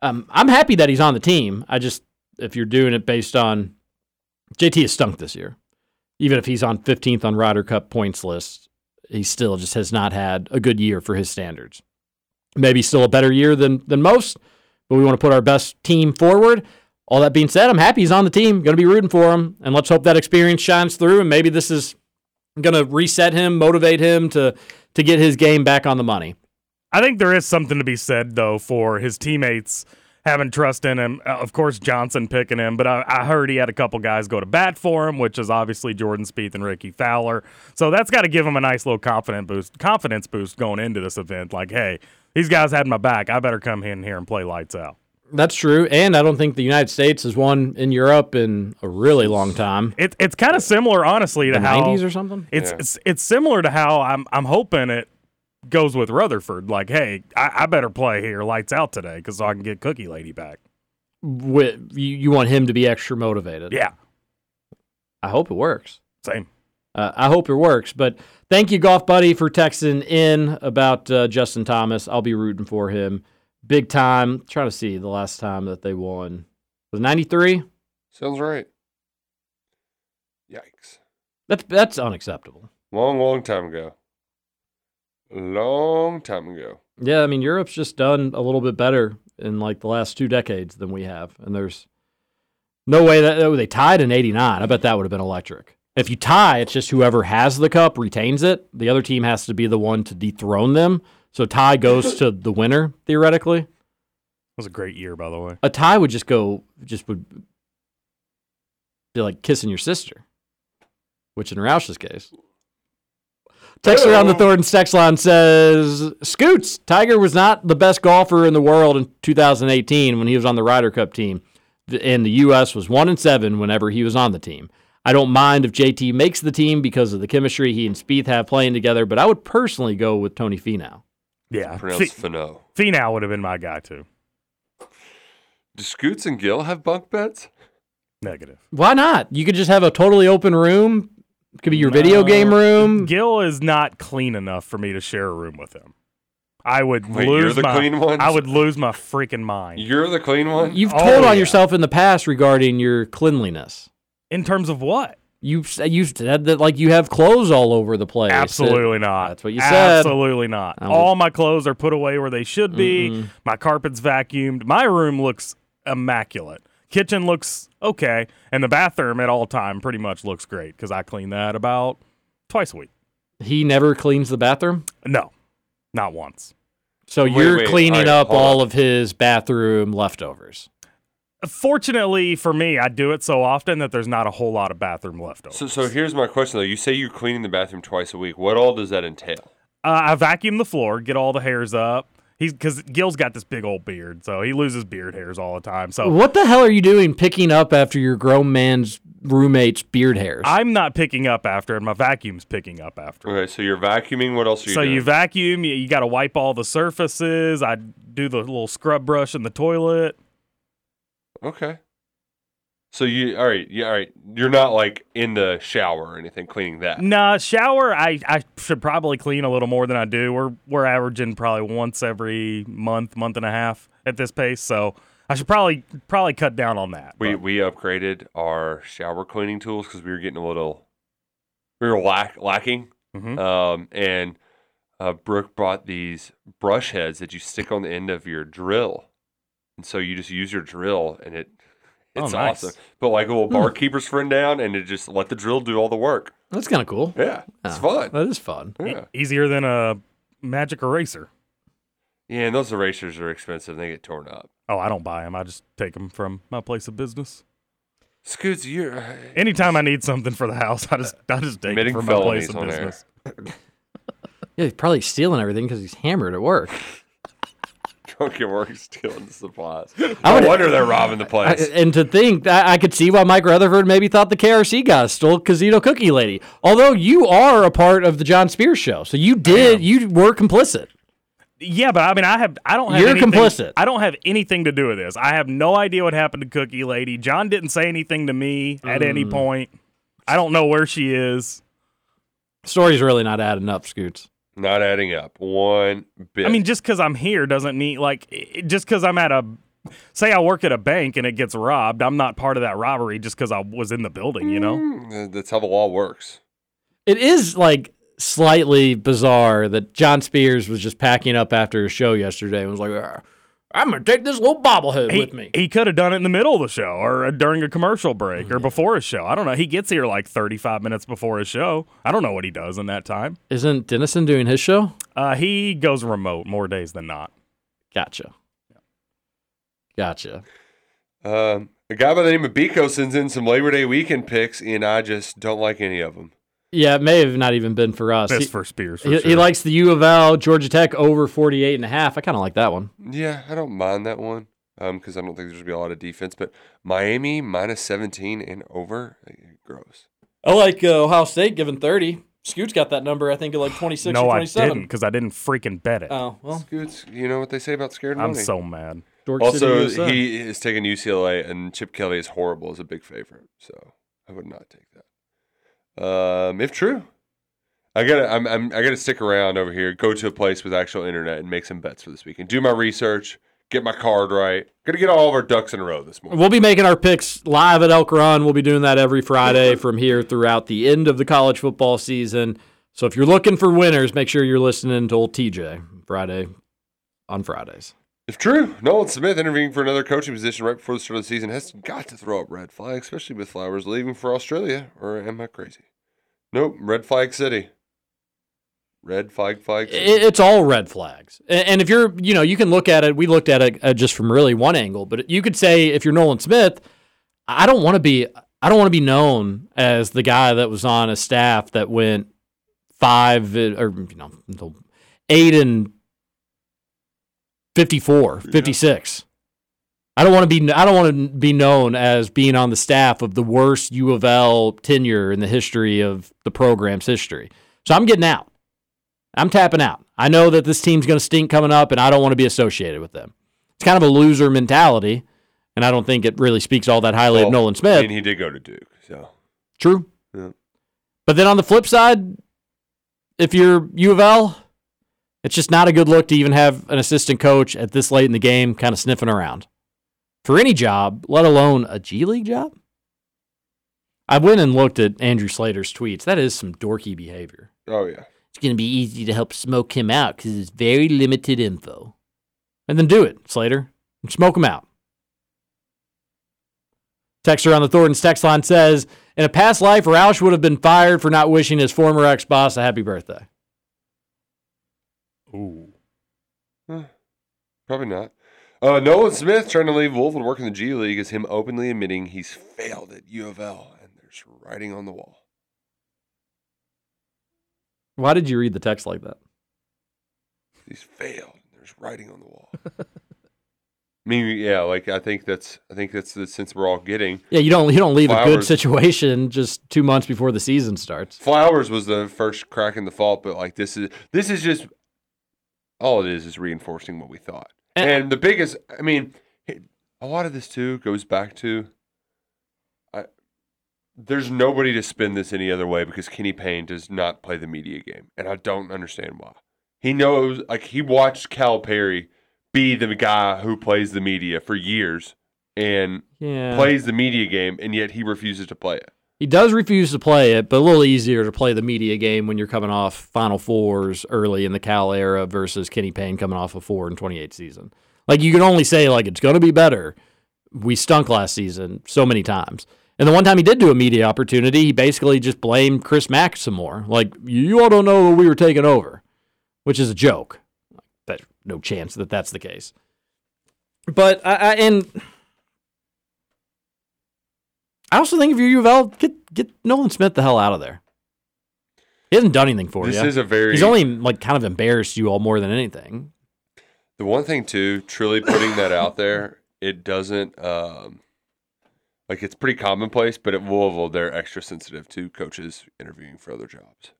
Um, I'm happy that he's on the team. I just, if you're doing it based on JT has stunk this year, even if he's on 15th on Ryder Cup points list he still just has not had a good year for his standards. Maybe still a better year than than most, but we want to put our best team forward. All that being said, I'm happy he's on the team. Going to be rooting for him, and let's hope that experience shines through. And maybe this is going to reset him, motivate him to to get his game back on the money. I think there is something to be said though for his teammates having trust in him. Uh, Of course, Johnson picking him, but I, I heard he had a couple guys go to bat for him, which is obviously Jordan Spieth and Rickie Fowler. So that's got to give him a nice little confidence boost, confidence boost going into this event. Like, hey, these guys had my back. I better come in here and play lights out. That's true, and I don't think the United States has won in Europe in a really long time. It, it's kind of similar, honestly, to The how 90s or something? It's, Yeah. it's it's similar to how I'm I'm hoping it goes with Rutherford. Like, hey, I, I better play here, lights out today, because I can get Cookie Lady back. Wi- you, you want him to be extra motivated. Yeah. I hope it works. Same. Uh, I hope it works. But thank you, Golf Buddy, for texting in about uh, Justin Thomas. I'll be rooting for him big time. trying to see the last time that they won. Was 93? Sounds right. Yikes. That's that's unacceptable. Long, long time ago. Long time ago. Yeah, I mean Europe's just done a little bit better in like the last two decades than we have, and there's no way that oh, they tied in '89. I bet that would have been electric. If you tie, it's just whoever has the cup retains it. The other team has to be the one to dethrone them. So tie goes to the winner theoretically. It was a great year, by the way. A tie would just go, just would be like kissing your sister, which in Roush's case. Texter on the Thornton's text line says, Scoots, Tiger was not the best golfer in the world in 2018 when he was on the Ryder Cup team. And the U.S. was 1 and 7 whenever he was on the team. I don't mind if JT makes the team because of the chemistry he and Spieth have playing together, but I would personally go with Tony Finau. Yeah. Pronounced Finau. Finau would have been my guy, too. Do Scoots and Gill have bunk beds? Negative. Why not? You could just have a totally open room. It could be your video game room. Gil is not clean enough for me to share a room with him. I would Wait, lose you're the my, clean ones? I would lose my freaking mind. You're the clean one? You've Oh, told on yeah. yourself in the past regarding your cleanliness. In terms of what? You've you've said that like you have clothes all over the place. Absolutely not. That's what you said. Absolutely not. I would- All my clothes are put away where they should be. Mm-mm. My carpet's vacuumed. My room looks immaculate. Kitchen looks okay, and the bathroom at all time pretty much looks great because I clean that about twice a week. He never cleans the bathroom. No, not once. So Wait, you're wait, cleaning all right, up all on. of his bathroom leftovers. Fortunately for me, I do it so often that there's not a whole lot of bathroom left over. So, so here's my question though. You say you're cleaning the bathroom twice a week. What all does that entail? Uh, I vacuum the floor, get all the hairs up. He's because Gil's got this big old beard, so he loses beard hairs all the time. So What the hell are you doing picking up after your grown man's roommate's beard hairs? I'm not picking up after, and my vacuum's picking up after. Okay, so you're vacuuming. What else are you So doing? you vacuum, you, you got to wipe all the surfaces. I do the little scrub brush in the toilet. okay. So you all right? Yeah, all right. You're not like in the shower or anything cleaning that. Nah, shower. I, I should probably clean a little more than I do. We're we're averaging probably once every month, month and a half at this pace. So I should probably probably cut down on that. We we upgraded our shower cleaning tools because we were getting a little, we were lack, lacking. Mhm. Um, and uh, Brooke bought these brush heads that you stick on the end of your drill, and so you just use your drill, and it Oh, it's nice. awesome. Put like a little hmm. barkeeper's friend down, and it just let the drill do all the work. That's kind of cool. Yeah, it's Oh, fun. That is fun. Yeah. E- easier than a magic eraser. Yeah, and those erasers are expensive. They get torn up. Oh, I don't buy them. I just take them from my place of business. Scoots, you're uh, Anytime I need something for the house, I just I just take it Committing from my place felonies of on air. business. Yeah, he's probably stealing everything because he's hammered at work. Drunken work stealing the supplies. I No would- wonder they're robbing the I- place. and to think, I, I could see why Mike Rutherford maybe thought the KRC guys stole Casino Cookie Lady. Although you are a part of the John Spears show, so you did, you were complicit. Yeah, but I mean, I have, I don't have. You're anything- complicit. I don't have anything to do with this. I have no idea what happened to Cookie Lady. John didn't say anything to me at any Mm. point. I don't know where she is. Story's really not adding up, Scoots. Not adding up one bit. I mean, just because I'm here doesn't mean like just because I'm at a. Say I work at a bank and it gets robbed, I'm not part of that robbery just because I was in the building. You know. Mm, that's how the law works. It is like slightly bizarre that John Spears was just packing up after a show yesterday and was like, "Ah, I'm going to take this little bobblehead He, with me. he could have done it in the middle of the show or uh, during a commercial break or before a show. I don't know. He gets here like 35 minutes before his show. I don't know what he does in that time. Isn't Dennison doing his show? Uh, he goes remote more days than not. Gotcha. Gotcha. Um, a guy by the name of Biko sends in some Labor Day weekend picks, and I just don't like any of them. Yeah, it may have not even been for us. That's He- for Spears. For He, sure. he likes the U of L, Georgia Tech over 48 and a half. I kind of like that one. Yeah, I don't mind that one because I don't think there's going to be a lot of defense. But Miami minus 17 and over, eh, gross. I like uh, Ohio State giving 30. Scoots got that number, I think, at like 26 no, or I didn't because I didn't freaking bet it. Oh, well. Scoots, you know what they say about scared money. I'm so mad. Dork also, USA. he is taking UCLA, and Chip Kelly is horrible as a big favorite. So I would not take that. Um, if true, I gotta, I'm, I'm, I gotta stick around over here. Go to a place with actual internet and make some bets for this weekend. Do my research. Get my card right. Gotta get all of our ducks in a row this morning. We'll be making our picks live at Elk Run. We'll be doing that every Friday from here throughout the end of the college football season. So if you're looking for winners, make sure you're listening to old TJ Friday on Fridays. If true, Nolan Smith interviewing for another coaching position right before the start of the season has got to throw up red flag, especially with Flowers leaving for Australia. Or am I crazy? Nope, red flag city. Red flag flag. City. It's all red flags. And if you're, you know, you can look at it. We looked at it uh, just from really one angle, but you could say if you're Nolan Smith, I don't want to be, I don't want to be known as the guy that was on a staff that went five uh, or you know eight and 54, 56. I don't want to be, I don't want to be known as being on the staff of the worst U of L tenure in the history of the program's history. So I'm getting out. I'm tapping out. I know that this team's going to stink coming up, and I don't want to be associated with them. It's kind of a loser mentality, and I don't think it really speaks all that highly Well, of Nolan Smith. I mean, he did go to Duke, so True. Yeah. But then on the flip side, if you're U of L, it's just not a good look to even have an assistant coach at this late in the game kind of sniffing around for any job, let alone a G League job. I went and looked at Andrew Slater's tweets. That is some dorky behavior. oh yeah. It's going to be easy to help smoke him out because it's very limited info. And then do it, Slater. And smoke him out. Texter on the Thornton's text line says, in a past life, Roush would have been fired for not wishing his former ex boss a happy birthday. Ooh. Probably not. Uh, Nolan Smith trying to leave Wolf and work in the G League is him openly admitting he's failed at U of L, and there's writing on the wall. Why did you read the text like that? He's failed. There's writing on the wall. I mean, yeah, like I think that's I think that's the sense we're all getting. Yeah, you don't you don't leave a good situation just two months before the season starts. Flowers was the first crack in the fault, but like this is this is just all it is is reinforcing what we thought. And, the biggest, I mean, a lot of this too goes back to, I, there's nobody to spin this any other way because Kenny Payne does not play the media game, and I don't understand why. He knows, like he watched Calipari be the guy who plays the media for years and Yeah. plays the media game, and yet he refuses to play it. He does refuse to play it, but a little easier to play the media game when you're coming off Final Fours early in the Cal era versus Kenny Payne coming off a four and 28 season. Like you can only say like it's going to be better. We stunk last season so many times. And the one time he did do a media opportunity, he basically just blamed Chris Mack some more. Like you all don't know we were taking over, which is a joke. There's no chance that that's the case. But I, I and I also think if you're U of L, get get Nolan Smith the hell out of there. He hasn't done anything for This you. is a very- He's only like kind of embarrassed you all more than anything. The one thing too, truly putting that out there, it doesn't um like it's pretty commonplace, but at Louisville they're extra sensitive to coaches interviewing for other jobs.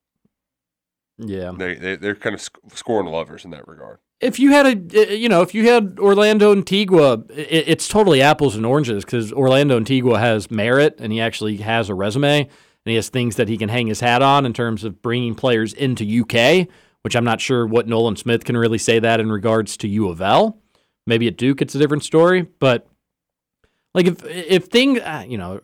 Yeah. They, they they're kind of sc- scoring lovers in that regard. If you had a, you know, if you had Orlando Antigua, it's totally apples and oranges because Orlando Antigua has merit and he actually has a resume and he has things that he can hang his hat on in terms of bringing players into UK, which I'm not sure what Nolan Smith can really say that in regards to U of L. Maybe at Duke it's a different story, but like if if thing, uh, you know,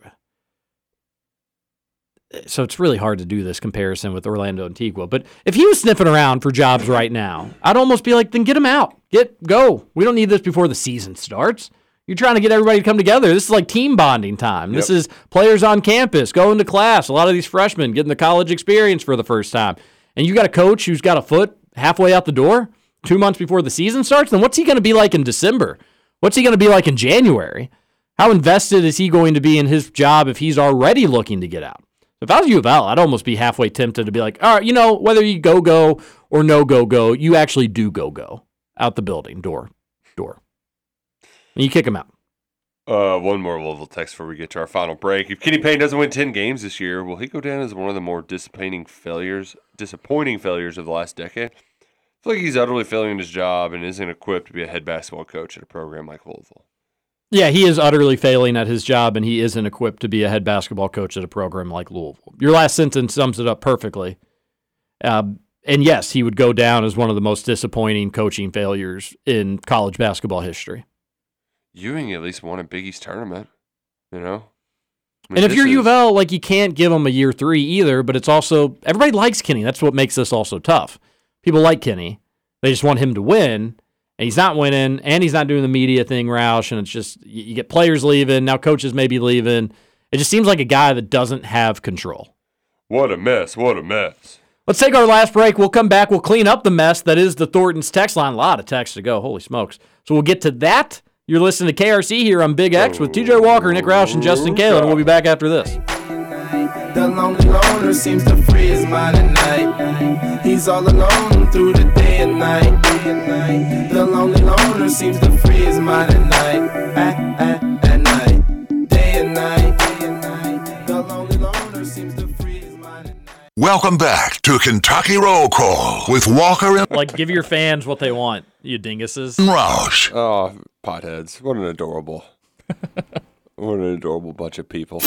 so it's really hard to do this comparison with Orlando Antigua. But if he was sniffing around for jobs right now, I'd almost be like, then get him out. Get go. We don't need this before the season starts. You're trying to get everybody to come together. This is like team bonding time. This is players on campus going to class. A lot of these freshmen getting the college experience for the first time. And you got a coach who's got a foot halfway out the door two months before the season starts. Then what's he going to be like in December? What's he going to be like in January? How invested is he going to be in his job if he's already looking to get out? If I was U of L, I'd almost be halfway tempted to be like, all right, you know, whether you go go or no go go, you actually do go go out the building door, door, and you kick him out. Uh, one more Louisville text before we get to our final break. If Kenny Payne doesn't win ten games this year, will he go down as one of the more disappointing failures, disappointing failures of the last decade? I feel like he's utterly failing his job and isn't equipped to be a head basketball coach at a program like Louisville. Yeah, he is utterly failing at his job, and he isn't equipped to be a head basketball coach at a program like Louisville. Your last sentence sums it up perfectly. Uh, and yes, he would go down as one of the most disappointing coaching failures in college basketball history. Ewing at least won a Big East tournament, you know. I mean, And if you're U is- of L, like you can't give him a year three either. But it's also everybody likes Kenny. That's what makes this also tough. People like Kenny. They just want him to win, and he's not winning, and he's not doing the media thing, Roush. And it's just you, get players leaving now, coaches may be leaving. It just seems like a guy that doesn't have control. what a mess! What a mess! Let's take our last break. We'll come back. We'll clean up the mess that is the Thornton's text line. A lot of texts to go. Holy smokes. So we'll get to that. You're listening to KRC here on Big X with TJ Walker, Nick Roush, and Justin Kalen. We'll be back after this. The lonely loner seems to free his mind at night. He's all alone through the day and night. The lonely loner seems to free his mind at night. At, at, at night. Day and night. The lonely loner seems to free his mind at night. Welcome back to Kentucky Roll Call with Walker and Like, give your fans what they want, you dinguses. Roush. Oh, potheads! What an adorable, what an adorable bunch of people.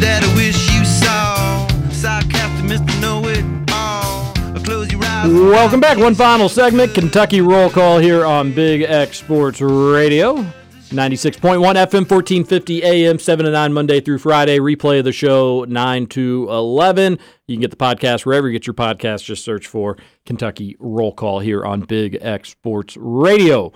That I wish you saw. Sarcastic Mr. Know It All. Close your eyes. Welcome back. One final segment Kentucky Roll Call here on Big X Sports Radio. 96.1 FM, 1450 AM, 7 to 9, Monday through Friday. Replay of the show, 9 to 11. You can get the podcast wherever you get your podcast. Just search for Kentucky Roll Call here on Big X Sports Radio.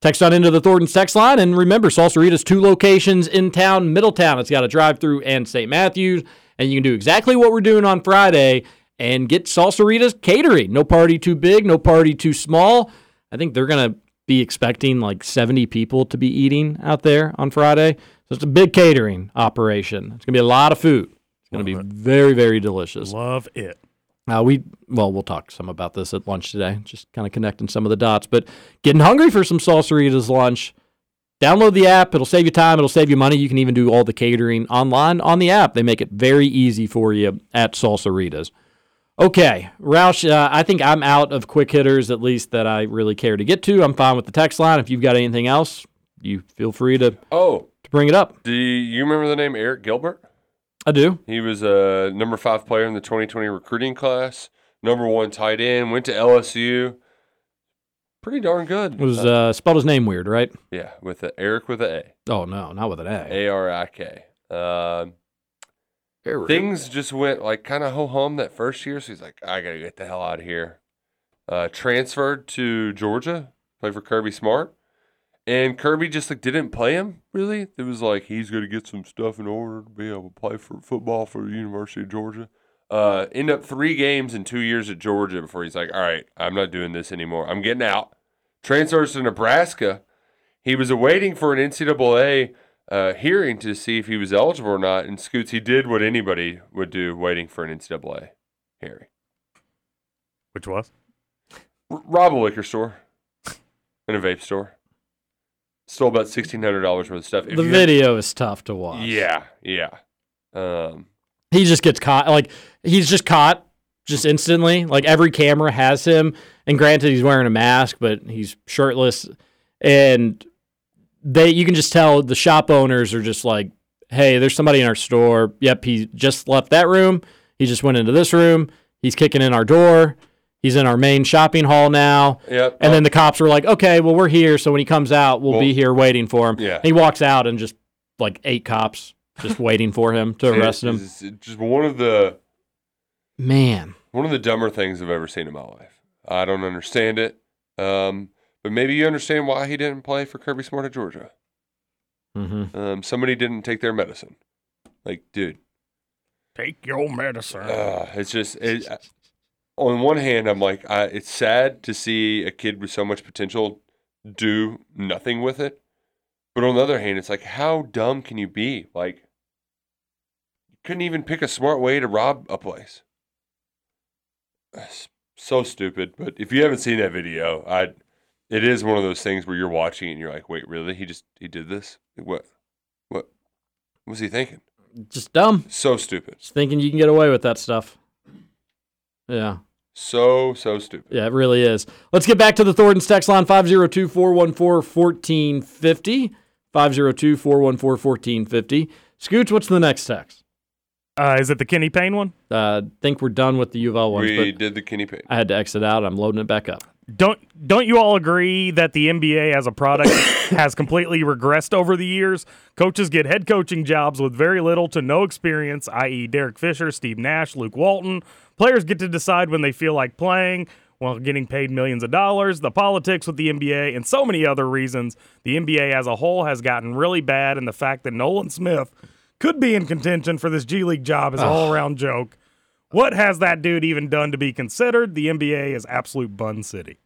Text on into the Thornton's text line. And remember, Salsarita's two locations in town, Middletown. It's got a drive through and St. Matthews. And you can do exactly what we're doing on Friday and get Salsarita's catering. No party too big, no party too small. I think they're going to be expecting like 70 people to be eating out there on Friday. So it's a big catering operation. It's going to be a lot of food. It's going to be very, very delicious. Love it. Uh, we well, we'll talk some about this at lunch today. Just kind of connecting some of the dots. But getting hungry for some Salsaritas lunch. Download the app. It'll save you time. It'll save you money. You can even do all the catering online on the app. They make it very easy for you at Salsaritas. Okay, Roush, uh, I think I'm out of quick hitters, at least that I really care to get to. I'm fine with the text line. If you've got anything else, you feel free to, Oh, to bring it up. do you remember the name Arik Gilbert? I do. He was a number five player in the 2020 recruiting class. Number one tight end. Went to LSU. Pretty darn good. It Was uh, spelled his name weird, right? yeah, with a Eric with a Oh no, not with an A. A. A R I K. Um, things just went like kind of ho hum that first year. So he's like, I gotta get the hell out of here. Uh, transferred to Georgia, play for Kirby Smart, and Kirby just like didn't play him really. It was like he's gonna get some stuff in order to be able to play for football for the University of Georgia. Uh, end up three games in two years at Georgia before he's like, all right, I'm not doing this anymore. I'm getting out. Transfers to Nebraska. He was awaiting for an NCAA uh, hearing to see if he was eligible or not. And Scoots, he did what anybody would do, waiting for an NCAA hearing. Which was? R- rob a liquor store and a vape store. Stole about sixteen hundred dollars worth of stuff. If the video is tough to watch. Yeah, yeah. Um, he just gets caught. Like he's just caught just instantly. Like every camera has him. And granted, he's wearing a mask, but he's shirtless. And they, you can just tell the shop owners are just like, "Hey, there's somebody in our store. Yep, he just left that room. He just went into this room. He's kicking in our door." He's in our main shopping hall now. Yep. And then the cops were like, okay, well, we're here. So when he comes out, we'll, Well, be here waiting for him. yeah. And he walks out and just like eight cops just waiting for him to arrest him. It's just one of the Man. one of the dumber things I've ever seen in my life. I don't understand it. Um, but maybe you understand why he didn't play for Kirby Smart at Georgia. Mm-hmm. Um, somebody didn't take their medicine. Like, dude, Take your medicine. uh, it's just it, on one hand, I'm like, I, it's sad to see a kid with so much potential do nothing with it. But on the other hand, it's like, how dumb can you be? Like, you couldn't even pick a smart way to rob a place. So stupid. But if you haven't seen that video, I, it is one of those things where you're watching and you're like, wait, really? He just he did this? What? What? What was he thinking? Just dumb. So stupid. Just thinking you can get away with that stuff. Yeah. So so stupid. Yeah, it really is. Let's get back to the Thornton's text line 502 414 1450. 502 414 1450. Scooch, what's the next text? Uh, is it the Kenny Payne one? Uh, think we're done with the U of L ones, We but did the Kenny Payne. I had to exit out. I'm loading it back up. Don't don't you all agree that the NBA as a product has completely regressed over the years? Coaches get head coaching jobs with very little to no experience, i.e., Derek Fisher, Steve Nash, Luke Walton. Players get to decide when they feel like playing while getting paid millions of dollars. The politics with the NBA and so many other reasons. The NBA as a whole has gotten really bad, and the fact that Nolan Smith could be in contention for this G League job is an Ugh. all around joke. What has that dude even done to be considered? The NBA is absolute bun city.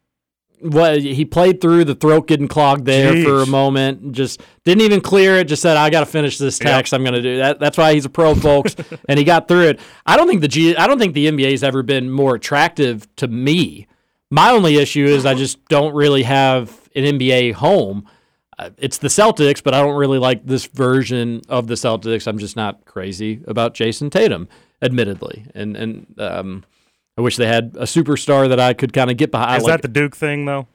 Well, he played through the throat getting clogged there for a moment. Just didn't even clear it. Just said, "I got to finish this text. I'm going to do that." That's why he's a pro, folks, and he got through it. I don't think the G. I don't think the NBA's ever been more attractive to me. My only issue is I just don't really have an NBA home. Uh, It's the Celtics, but I don't really like this version of the Celtics. I'm just not crazy about Jayson Tatum, admittedly, and and um, I wish they had a superstar that I could kind of get behind. Is like- that the Duke thing though?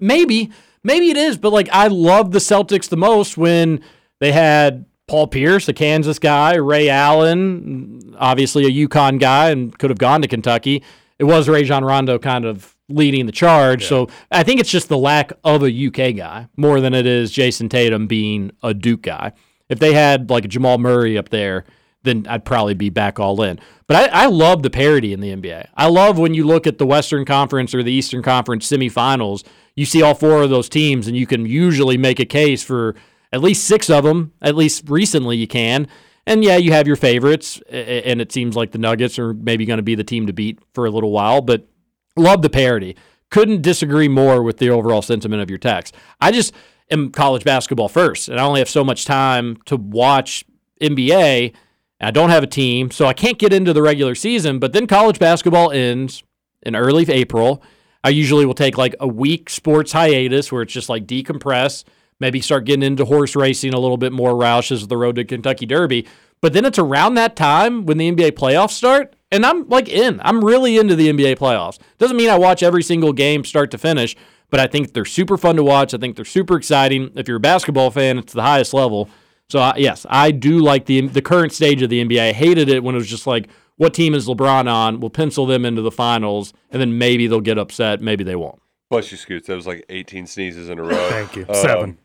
maybe. Maybe it is but like i love the celtics the most when they had paul pierce a kansas guy ray allen obviously a uconn guy and could have gone to kentucky. It was rajon rondo kind of leading the charge. So i think it's just the lack of a uk guy more than it is jayson tatum being a duke guy. If they had like a jamal murray up there then I'd probably be back all in. But I, I love the parity in the NBA. I love when you look at the Western Conference or the Eastern Conference semifinals, you see all four of those teams, and you can usually make a case for at least six of them. At least recently, you can. And yeah, you have your favorites, and it seems like the Nuggets are maybe going to be the team to beat for a little while, but love the parity. Couldn't disagree more with the overall sentiment of your text. I just am college basketball first, and I only have so much time to watch NBA. I don't have a team, so I can't get into the regular season. But then college basketball ends in early April. I usually will take like a week sports hiatus where it's just like decompress, maybe start getting into horse racing a little bit more, Roush as the road to Kentucky Derby. But then it's around that time when the NBA playoffs start, and I'm like in. I'm really into the NBA playoffs. Doesn't mean I watch every single game start to finish, but I think they're super fun to watch. I think they're super exciting. If you're a basketball fan, it's the highest level. So I, yes, I do like the the current stage of the NBA. I hated it when it was just like, what team is LeBron on? We'll pencil them into the finals, and then maybe they'll get upset. Maybe they won't. Bless you, Scoots. That was like 18 sneezes in a row. Thank you. Um, Seven.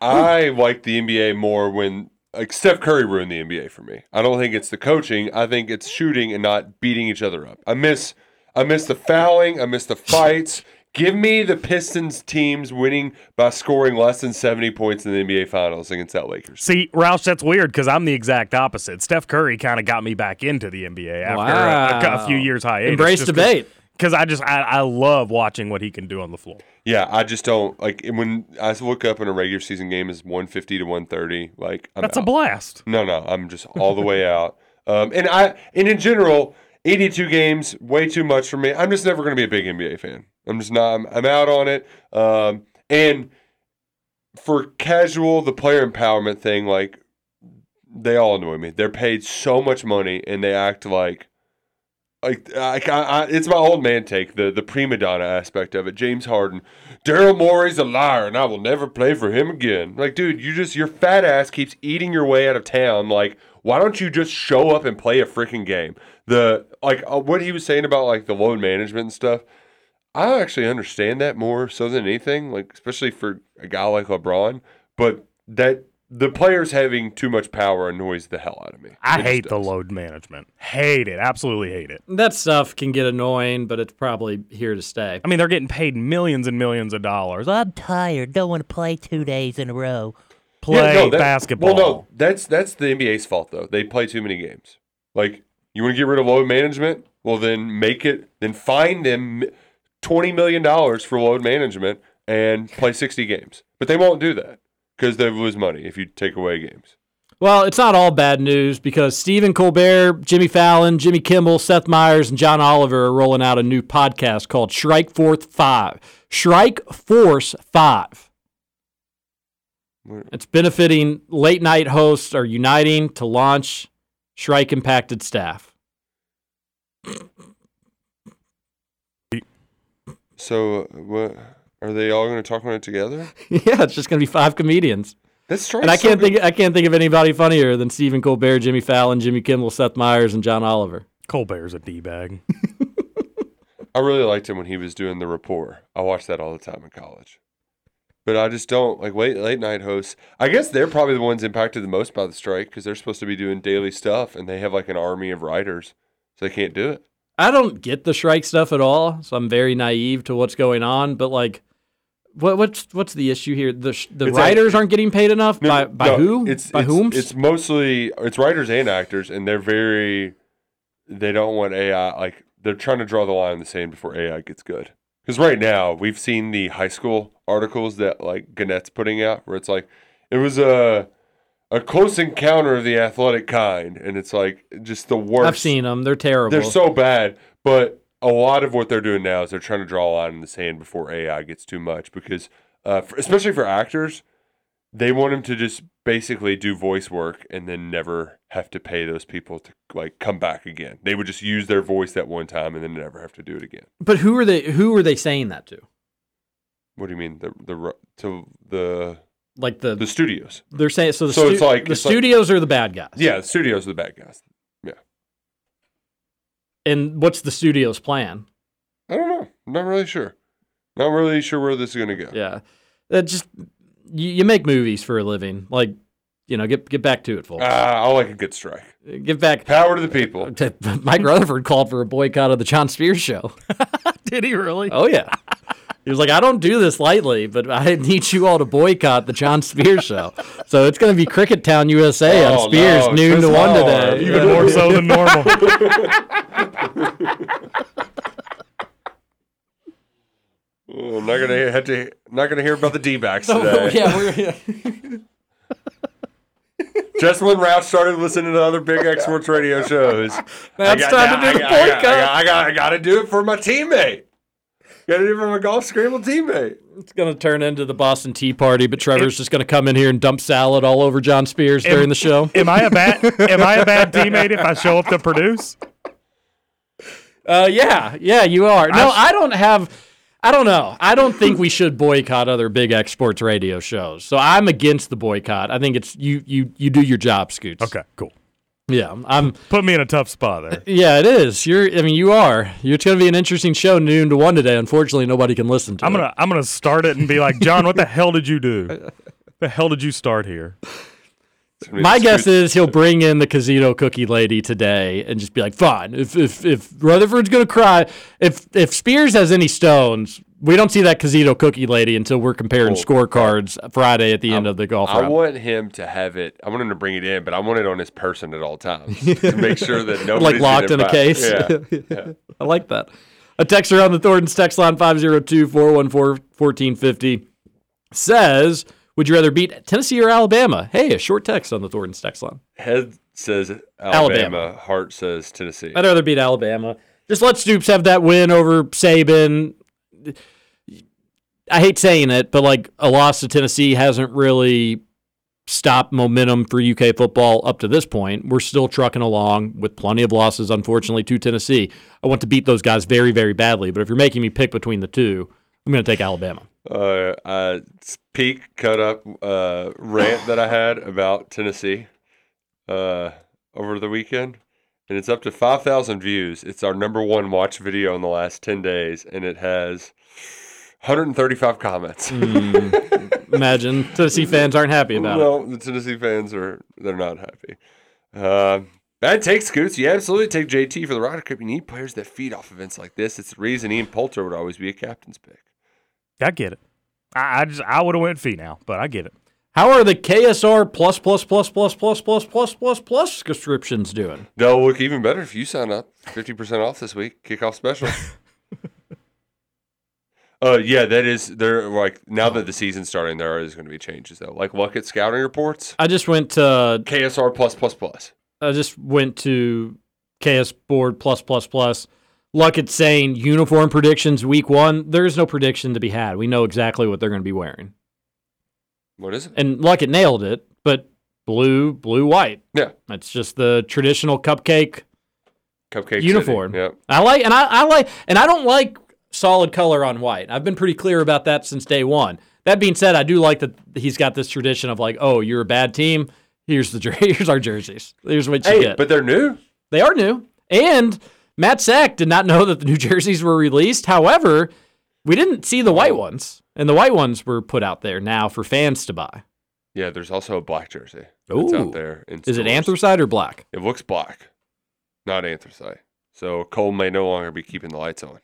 I like the NBA more when like Steph Curry ruined the NBA for me. I don't think it's the coaching. I think it's shooting and not beating each other up. I miss I miss the fouling. I miss the fights. Give me the Pistons teams winning by scoring less than 70 points in the NBA Finals against that Lakers. See, Roush, that's weird because I'm the exact opposite. Steph Curry kind of got me back into the NBA after a- a, a few years hiatus. Embrace debate. because I just I, I love watching what he can do on the floor. Yeah, I just don't like when I look up in a regular season game is 150 to 130. Like I'm That's a blast. No, no, I'm just all the way out. Um, and I and in general, 82 games way too much for me. I'm just never going to be a big NBA fan. I'm just not. I'm, I'm out on it. Um, and for casual, the player empowerment thing, like they all annoy me. They're paid so much money and they act like like I, I, it's my old man take the the prima donna aspect of it. James Harden, Daryl Morey's a liar, and I will never play for him again. Like, dude, you just your fat ass keeps eating your way out of town. Like, why don't you just show up and play a freaking game? The like uh, what he was saying about like the load management and stuff. I actually understand that more so than anything, like especially for a guy like LeBron. But that the players having too much power annoys the hell out of me. I It hate the load management. Hate it. Absolutely hate it. That stuff can get annoying, but it's probably here to stay. I mean, they're getting paid millions and millions of dollars. I'm tired. Don't want to play two days in a row. Play Yeah, no, that- basketball. Well, no, that's that's the NBA's fault though. They play too many games. Like you want to get rid of load management? Well, then make it. Then find them twenty million dollars for load management and play sixty games. But they won't do that because they lose money if you take away games. Well, it's not all bad news because Stephen Colbert, Jimmy Fallon, Jimmy Kimmel, Seth Meyers, and John Oliver are rolling out a new podcast called Strike Force 5. Strike Force 5. It's benefiting late night hosts are uniting to launch Strike impacted staff. So what are they all going to talk about it together? yeah, it's just going to be five comedians. That's strange. And I can't think I can't think of anybody funnier than Stephen Colbert, Jimmy Fallon, Jimmy Kimmel, Seth Meyers, and John Oliver. Colbert's a d bag. I really liked him when he was doing the Report. I watched that all the time in college. But I just don't like late late night hosts. I guess they're probably the ones impacted the most by the strike because they're supposed to be doing daily stuff and they have like an army of writers, so they can't do it. I don't get the strike stuff at all, so I'm very naive to what's going on. But like, what what's what's the issue here? The sh- the It's writers a- aren't getting paid enough No, by by no, who? It's by whom? It's mostly it's writers and actors, and they're very. They don't want AI like they're trying to draw the line in the sand before AI gets good. Because right now we've seen the high school articles that like Gannett's putting out, where it's like it was a a close encounter of the athletic kind, and it's like just the worst. I've seen them. They're terrible. They're so bad, but a lot of what they're doing now is they're trying to draw a line in the sand before AI gets too much because, uh, for, especially for actors, they want them to just basically do voice work and then never have to pay those people to like come back again. They would just use their voice that one time and then never have to do it again. But who are they? Who are they saying that to? What do you mean the the to the Like the the studios? They're saying so. The So it's like- the it's like- studios are the bad guys. Yeah, the studios are the bad guys. Yeah, And what's the studio's plan? I don't know. I'm not really sure. Not really sure where this is gonna go. Yeah, that just you, you make movies for a living. Like, you know, get get back to it, folks. Ah, I like a good strike. Get back. Power to the people. Mike Rutherford called for a boycott of the John Spears show. Did he really? Oh yeah. He was like, I don't do this lightly, but I need you all to boycott the John Spears show. So it's going to be Cricket Town USA Oh, on Spears no, noon Chris to one today. Even more so than normal. Oh, I'm not gonna have to. Not gonna hear about the D-backs oh, today. yeah, we're, Just when Ralph started listening to other big X sports radio shows, Now it's time to do the I got, I got, boycott. I got, I got to do it for my teammate. Got to do it for my golf scramble teammate. it's going to turn into the Boston Tea Party, but Trevor's just going to come in here and dump salad all over John Spears during the show. Am I a bad am I a bad teammate if I show up to produce? Uh, yeah, yeah, you are. No, I don't have. I don't know. I don't think we should boycott other big X sports radio shows. So I'm against the boycott. I think it's you. You you do your job, Scoots. Okay, cool. Yeah, I'm. Put me in a tough spot there. Yeah, it is. You're. I mean, you are. It's going to be an interesting show, noon to one today. Unfortunately, nobody can listen to. I'm it. gonna I'm gonna start it and be like, John, what the hell did you do? The hell did you start here? My guess is he'll bring in the Casino cookie lady today and just be like, "Fine, if if if Rutherford's gonna cry, if if Spears has any stones, we don't see that Casino cookie lady until we're comparing Cool. scorecards Friday at the end of the golf I round." want him to have it. I want him to bring it in, but I want it on his person at all times to make sure that nobody like locked in a case. Yeah. yeah. I like that. A texter on the Thornton's text line 502 414 1450 says, Would you rather beat Tennessee or Alabama? Hey, a short text on the Thornton's text line. Head says Alabama. Alabama. Heart says Tennessee. I'd rather beat Alabama. Just let Stoops have that win over Saban. I hate saying it, but like a loss to Tennessee hasn't really stopped momentum for UK football up to this point. We're still trucking along with plenty of losses, unfortunately, to Tennessee. I want to beat those guys very, very badly, but if you're making me pick between the two, I'm going to take Alabama. Uh, uh, peak cut up uh, rant that I had about Tennessee uh, over the weekend, and it's up to five thousand views. It's our number one watch video in the last ten days, and it has 135 comments. Mm, imagine Tennessee fans aren't happy about it. no, the Tennessee fans are they're not happy. Uh, bad take, Scoots. You absolutely take JT for the Ryder Cup. You need players that feed off events like this. It's the reason Ian Poulter would always be a captain's pick. I get it. I, I just I would have went Finau, but I get it. How are the KSR plus plus plus plus plus plus plus plus plus subscriptions doing? They'll look even better if you sign up. Fifty percent off this week. Kickoff special. Uh, yeah, that is. They're like now that the season's starting, there is going to be changes though. Like look at scouting reports. I just went to KSR plus plus plus. I just went to KS Board plus plus plus. Look at saying uniform predictions week one. There is no prediction to be had. We know exactly what they're going to be wearing. What is it? And like it nailed it, but blue, blue, white. Yeah, That's just the traditional cupcake Cupcake uniform. City. Yep. I like, and I, I like, and I don't like solid color on white. I've been pretty clear about that since day one. That being said, I do like that he's got this tradition of like, oh, you're a bad team. Here's the here's our jerseys. Here's what you Hey, get. but they're new. They are new. And Matt Sack did not know that the new jerseys were released. However, we didn't see the white ones, and the white ones were put out there now for fans to buy. Yeah, there's also a black jersey Ooh. out there. In Is it anthracite or black? It looks black, not anthracite. So Cole may no longer be keeping the lights on.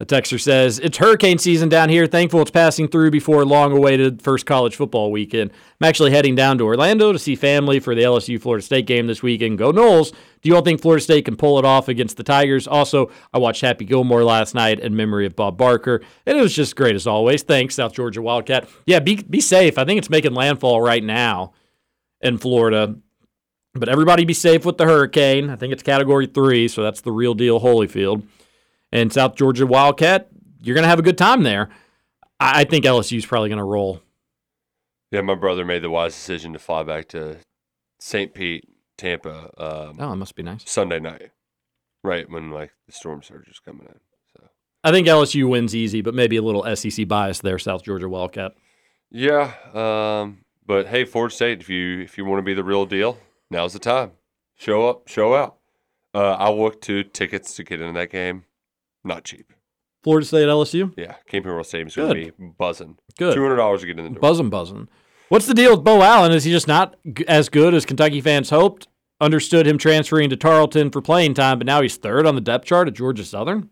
A texter says, It's hurricane season down here. Thankful it's passing through before long awaited first college football weekend. I'm actually heading down to Orlando to see family for the LSU Florida State game this weekend. Go Noles. Do you all think Florida State can pull it off against the Tigers? Also, I watched Happy Gilmore last night in memory of Bob Barker, and it was just great as always. Thanks, South Georgia Wildcat. Yeah, be, be safe. I think it's making landfall right now in Florida. But everybody be safe with the hurricane. I think it's category three, so that's the real deal Holyfield and South Georgia Wildcat, you're going to have a good time there. I I think LSU's probably going to roll. Yeah, my brother made the wise decision to fly back to St. Pete, Tampa. Um, Oh, it must be nice. Sunday night, right when like the storm surge is coming in. So I think LSU wins easy, but maybe a little SEC bias there, South Georgia Wildcat. Yeah, um, but hey, Ford State, if you if you want to be the real deal, now's the time. Show up, show out. Uh, I'll look to tickets to get into that game. Not cheap. Florida State LSU? Yeah, came here going to Good. be buzzing. Good. Two hundred dollars to get in the door. Buzzing, buzzing. What's the deal with Beau Allen? Is he just not g- as good as Kentucky fans hoped? Understood him transferring to Tarleton for playing time, but now he's third on the depth chart at Georgia Southern.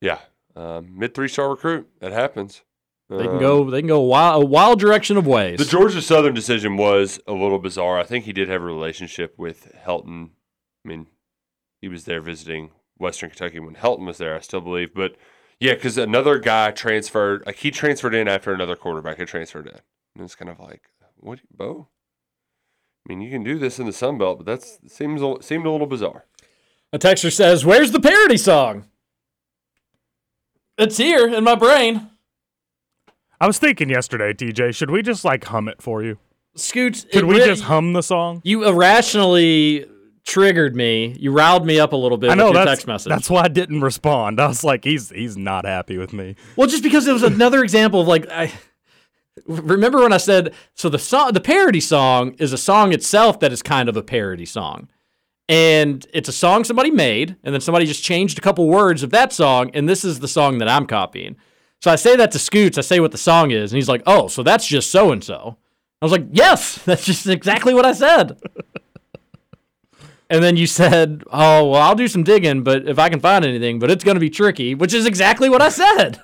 Yeah, um, mid three star recruit. That happens. They can Um, go. They can go a wild, a wild direction of ways. The Georgia Southern decision was a little bizarre. I think he did have a relationship with Helton. I mean, he was there visiting Western Kentucky when Helton was there, I still believe. But yeah, because another guy transferred, like he transferred in after another quarterback had transferred in. And it's kind of like, what, Beau? I mean, you can do this in the Sun Belt, but that seems a- seemed a little bizarre. A texter says, "Where's the parody song?" It's here in my brain. I was thinking yesterday, TJ, should we just like hum it for you? Scoots, Could it we re- just hum the song? You irrationally triggered me. You riled me up a little bit I know with your that's text message. that's why I didn't respond. I was like, he's he's not happy with me. Well, just because it was another example of like I remember when I said so the song the parody song is a song itself that is kind of a parody song. And it's a song somebody made, and then somebody just changed a couple words of that song, and this is the song that I'm copying. So I say that to Scoots, I say what the song is, and he's like, Oh, so that's just so and so. I was like, Yes, that's just exactly what I said. And then you said, "Oh, well, I'll do some digging, but if I can find anything, but it's going to be tricky," which is exactly what I said.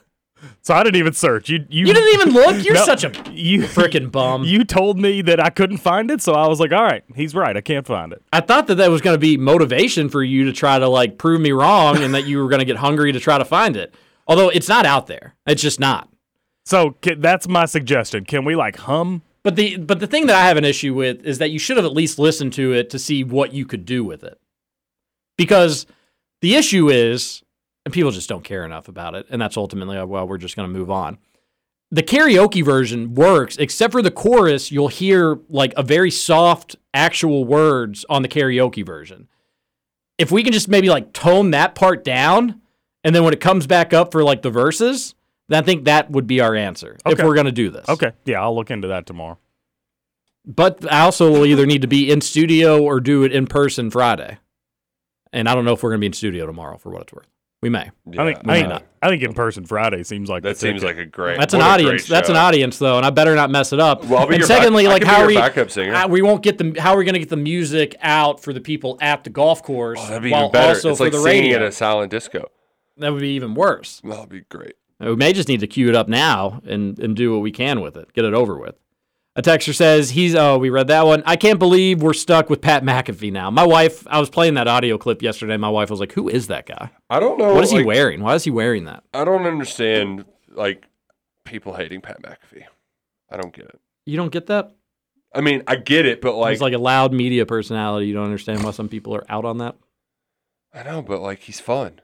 So I didn't even search. You you, You didn't even look? You're No, such a you freaking bum. You told me that I couldn't find it, so I was like, all right, he's right. I can't find it. I thought that that was going to be motivation for you to try to like prove me wrong and that you were going to get hungry to try to find it. Although it's not out there. It's just not. So that's my suggestion. Can we like hum? But the but the thing that I have an issue with is that you should have at least listened to it to see what you could do with it. Because the issue is and people just don't care enough about it and that's ultimately uh, well we're just going to move on. The karaoke version works except for the chorus you'll hear like a very soft actual words on the karaoke version. If we can just maybe like tone that part down and then when it comes back up for like the verses, I think that would be our answer if we're going to do this. Okay, yeah, I'll look into that tomorrow. But I also will either need to be in studio or do it in person Friday. And I don't know if we're going to be in studio tomorrow for what it's worth. We may. I think We I may think, not. I think in person Friday seems like That the seems ticket. like a great. That's an audience. great That's an audience, though, and I better not mess it up. Well, I'll be and your back- secondly, I like can how are we? backup we won't get the. How are we going to get the music out for the people at the golf course Oh, that'd be while even better. also it's for like the singing radio? at a silent disco. that would be even worse. That'd be great. We may just need to cue it up now and, and do what we can with it. Get it over with. A texter says he's oh we read that one. I can't believe we're stuck with Pat McAfee now. My wife, I was playing that audio clip yesterday. My wife was like, "Who is that guy? I don't know. What is he wearing? Why is he wearing that?" I don't understand like people hating Pat McAfee. I don't get it. You don't get that? I mean, I get it, but like, He's like a loud media personality. You don't understand why some people are out on that. I know, but like he's fun.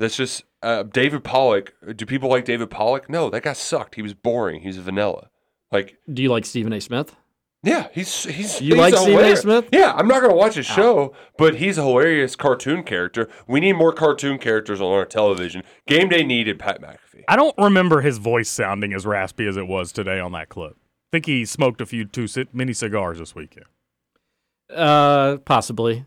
That's just uh, David Pollack. Do people like David Pollack? No, that guy sucked. He was boring. He's vanilla. Like, Do you like Stephen A. Smith? yeah, he's he's. You he's like Stephen A. hilarious. Smith? Yeah, I'm not gonna watch his show, but he's a hilarious cartoon character. We need more cartoon characters on our television. Game Day needed Pat McAfee. I don't remember his voice sounding as raspy as it was today on that clip. I think he smoked a few too ci- mini cigars this weekend. Uh, possibly.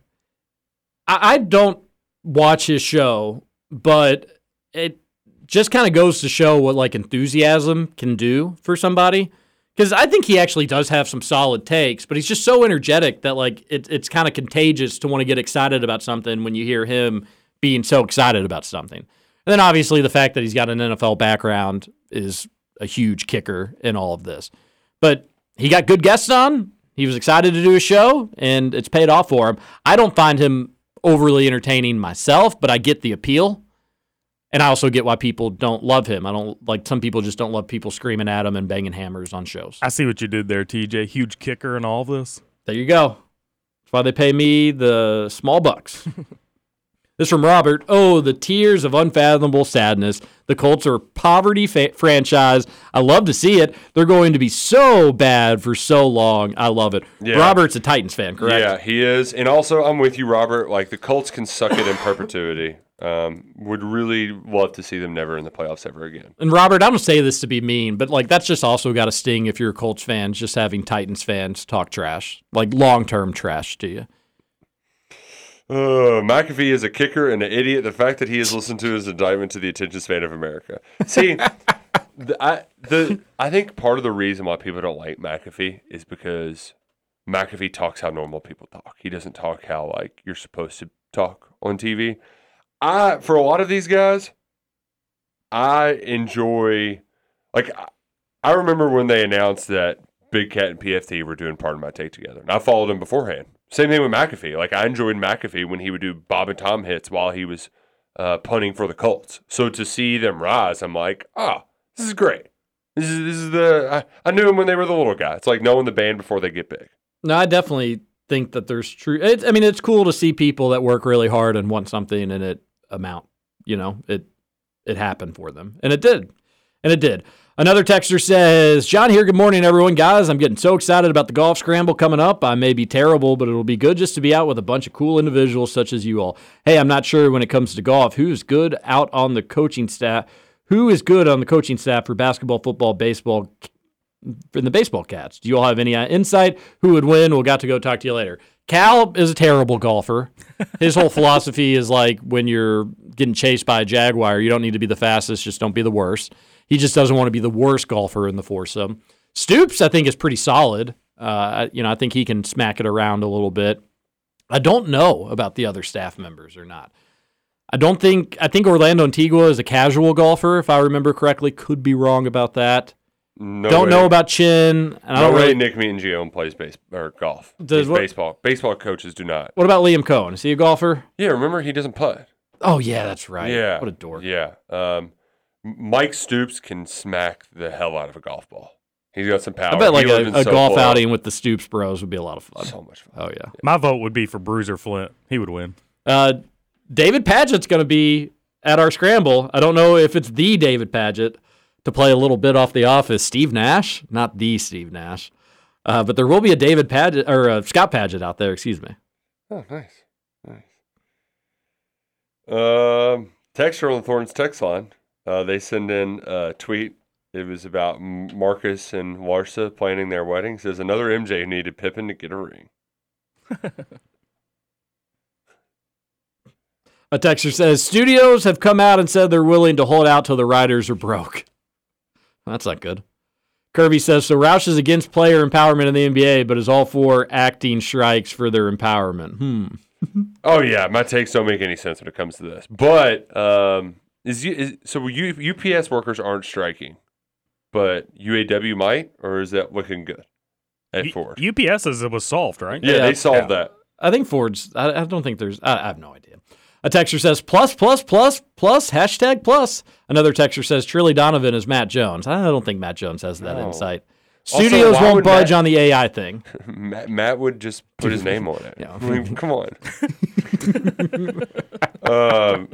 I, I don't watch his show, but it just kind of goes to show what like enthusiasm can do for somebody. Because I think he actually does have some solid takes, but he's just so energetic that like it, it's kind of contagious to want to get excited about something when you hear him being so excited about something. And then obviously the fact that he's got an NFL background is a huge kicker in all of this. But he got good guests on. He was excited to do a show, and it's paid off for him. I don't find him overly entertaining myself, but I get the appeal. And I also get why people don't love him. I don't like some people just don't love people screaming at him and banging hammers on shows. I see what you did there, TJ. Huge kicker in all of this. There you go. That's why they pay me the small bucks. this from Robert. Oh, the tears of unfathomable sadness. The Colts are a poverty fa- franchise. I love to see it. They're going to be so bad for so long. I love it. Yeah. Robert's a Titans fan, correct? Yeah, he is. And also, I'm with you, Robert. Like, the Colts can suck it in perpetuity. Um, would really love to see them never in the playoffs ever again. And Robert, I don't say this to be mean, but like that's just also got a sting if you're a Colts fan, just having Titans fans talk trash, like long term trash to you. Uh, McAfee is a kicker and an idiot. The fact that he has listened to his indictment to the attention span of America. See, the, I the I think part of the reason why people don't like McAfee is because McAfee talks how normal people talk. He doesn't talk how like you're supposed to talk on TV. I for a lot of these guys, I enjoy like I- I remember when they announced that Big Cat and PFT were doing Pardon My Take together, and I followed them beforehand. Same thing with McAfee. Like I enjoyed McAfee when he would do Bob and Tom hits while he was uh, punting for the Colts. So to see them rise, I'm like, ah, this is great. This is this is the I, I knew him when they were the little guy. It's like knowing the band before they get big. No, I definitely think that there's true. It, I mean, it's cool to see people that work really hard and want something, and it amount. You know, it it happened for them, and it did, and it did. Another texter says, "John here. Good morning, everyone, guys. I'm getting so excited about the golf scramble coming up. I may be terrible, but it'll be good just to be out with a bunch of cool individuals such as you all. Hey, I'm not sure when it comes to golf who's good out on the coaching staff. Who is good on the coaching staff for basketball, football, baseball, in the baseball cats. Do you all have any uh, insight? Who would win? We'll got to go talk to you later. Cal is a terrible golfer. His whole philosophy is like when you're getting chased by a jaguar, you don't need to be the fastest, just don't be the worst. He just doesn't want to be the worst golfer in the foursome. Stoops, I think, is pretty solid. Uh, you know, I think he can smack it around a little bit. I don't know about the other staff members or not. I don't think I think Orlando Antigua is a casual golfer, if I remember correctly. Could be wrong about that. No don't way. know about Chin. and I don't way really. Nick Mingione plays base or golf. Does what- baseball. Baseball coaches do not. What about Liam Coen? Is he a golfer? Yeah, remember he doesn't putt. Oh yeah, that's right. Yeah. What a dork. Yeah. Um, Mike Stoops can smack the hell out of a golf ball. He's got some power. I bet like He a, lives in golf SoFlo. outing with the Stoops Bros would be a lot of fun. So much fun. Oh yeah. My vote would be for Bruiser Flint. He would win. Uh, David Paget's going to be at our scramble. I don't know if it's the David Paget to play a little bit off the office. Steve Nash, not the Steve Nash, uh, but there will be a David Paget or a Scott Paget out there. Excuse me. Oh, nice. Nice. Um, texture on the Thorns text line. Uh, they send in a tweet. It was about Marcus and Larsa planning their wedding. Says another MJ who needed Pippen to get a ring. A texter says studios have come out and said they're willing to hold out till the riders are broke. That's not good. Kirby says so. Roush is against player empowerment in the NBA, but is all for acting strikes for their empowerment. Hmm. Oh yeah, my takes don't make any sense when it comes to this. But um, is, you, is so U, UPS workers aren't striking, but UAW might, or is that looking good at Ford? UPS says it was solved, right? Yeah, they solved that. I think Ford's. I, I don't think there's. I, I have no idea. A texter says plus plus plus plus hashtag plus. Another texter says Trilly Donovan is Matt Jones. I don't think Matt Jones has that No. insight. Studios why won't budge Matt- on the AI thing. Matt, Matt would just put his name on it. Yeah. I mean, come on. um,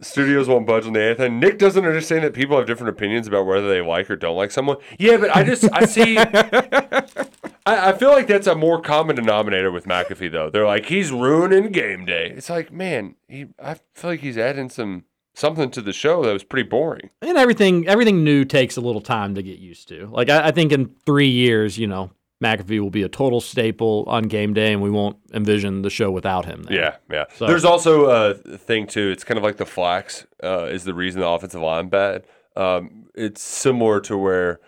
studios won't budge on the thing. Nick doesn't understand that people have different opinions about whether they like or don't like someone. Yeah, but I just I see. I, I feel like that's a more common denominator with McAfee though. They're like he's ruining game day. It's like man, he I feel like he's adding some something to the show that was pretty boring. And everything everything new takes a little time to get used to. Like I, I think in three years, you know, McAfee will be a total staple on game day, and we won't envision the show without him. There. Yeah, yeah. So- There's also a thing too. It's kind of like the flax uh, is the reason the offensive line bad. Um, it's similar to where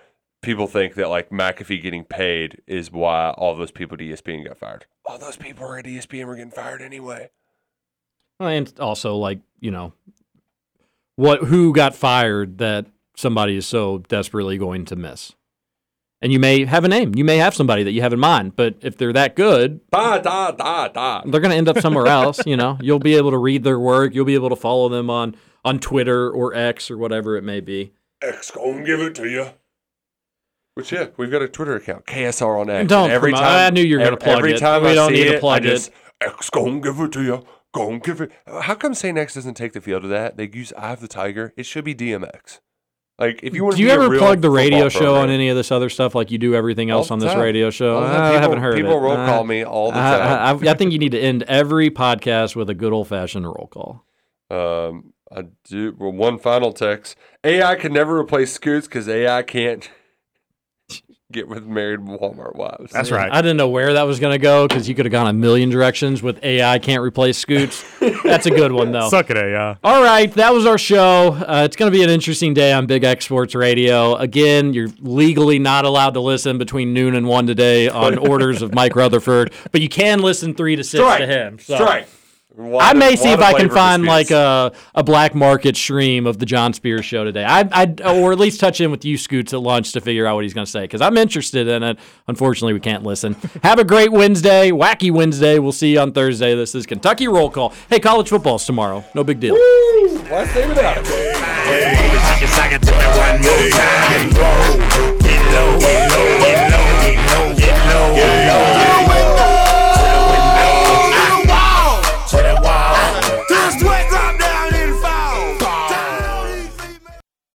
people think that like McAfee getting paid is why all those people at ESPN got fired. All those people at ESPN were getting fired anyway. And also, like you know, what who got fired that somebody is so desperately going to miss. And you may have a name. You may have somebody that you have in mind, but if they're that good, Da da da da. they're going to end up somewhere else. You know, you'll be able to read their work. You'll be able to follow them on on Twitter or X or whatever it may be. X gonna give it to you. Which yeah, we've got a Twitter account, KSR on X. Don't and every promote- time I knew you were gonna ev- plug every it. time We I don't see need to it, plug I it. just, X gonna give it to you. Gonna give it. How come St. X doesn't take the field of that? They use I have the Tiger. It should be DMX. Like if you want Do you ever plug the radio show on any of this other stuff like you do everything else on this time. radio show? The. I haven't heard people roll Uh, call me all the I- I, time. I, I think you need to end every podcast with a good old fashioned roll call. Um, I do. Well, one final text: AI can never replace Scoots because AI can't get with married Walmart wives. That's right. I didn't know where that was going to go because you could have gone a million directions with AI can't replace Scoots. That's a good one, though. Suck it, AI. All right, that was our show. Uh, it's going to be an interesting day on Big X Sports Radio. Again, you're legally not allowed to listen between noon and one today on orders of Mike Rutherford, but you can listen three to six Strike. to him. So. Strike. I may see if I can find like. like a, a black market stream of the John Spears show today. I, I or at least touch in with you, Scoots, at lunch to figure out what he's going to say because I'm interested in it. Unfortunately, we can't listen. Have a great Wednesday, wacky Wednesday. We'll see you on Thursday. This is Kentucky Roll Call. Hey, college football's tomorrow. No big deal. Last name without it. Get low, get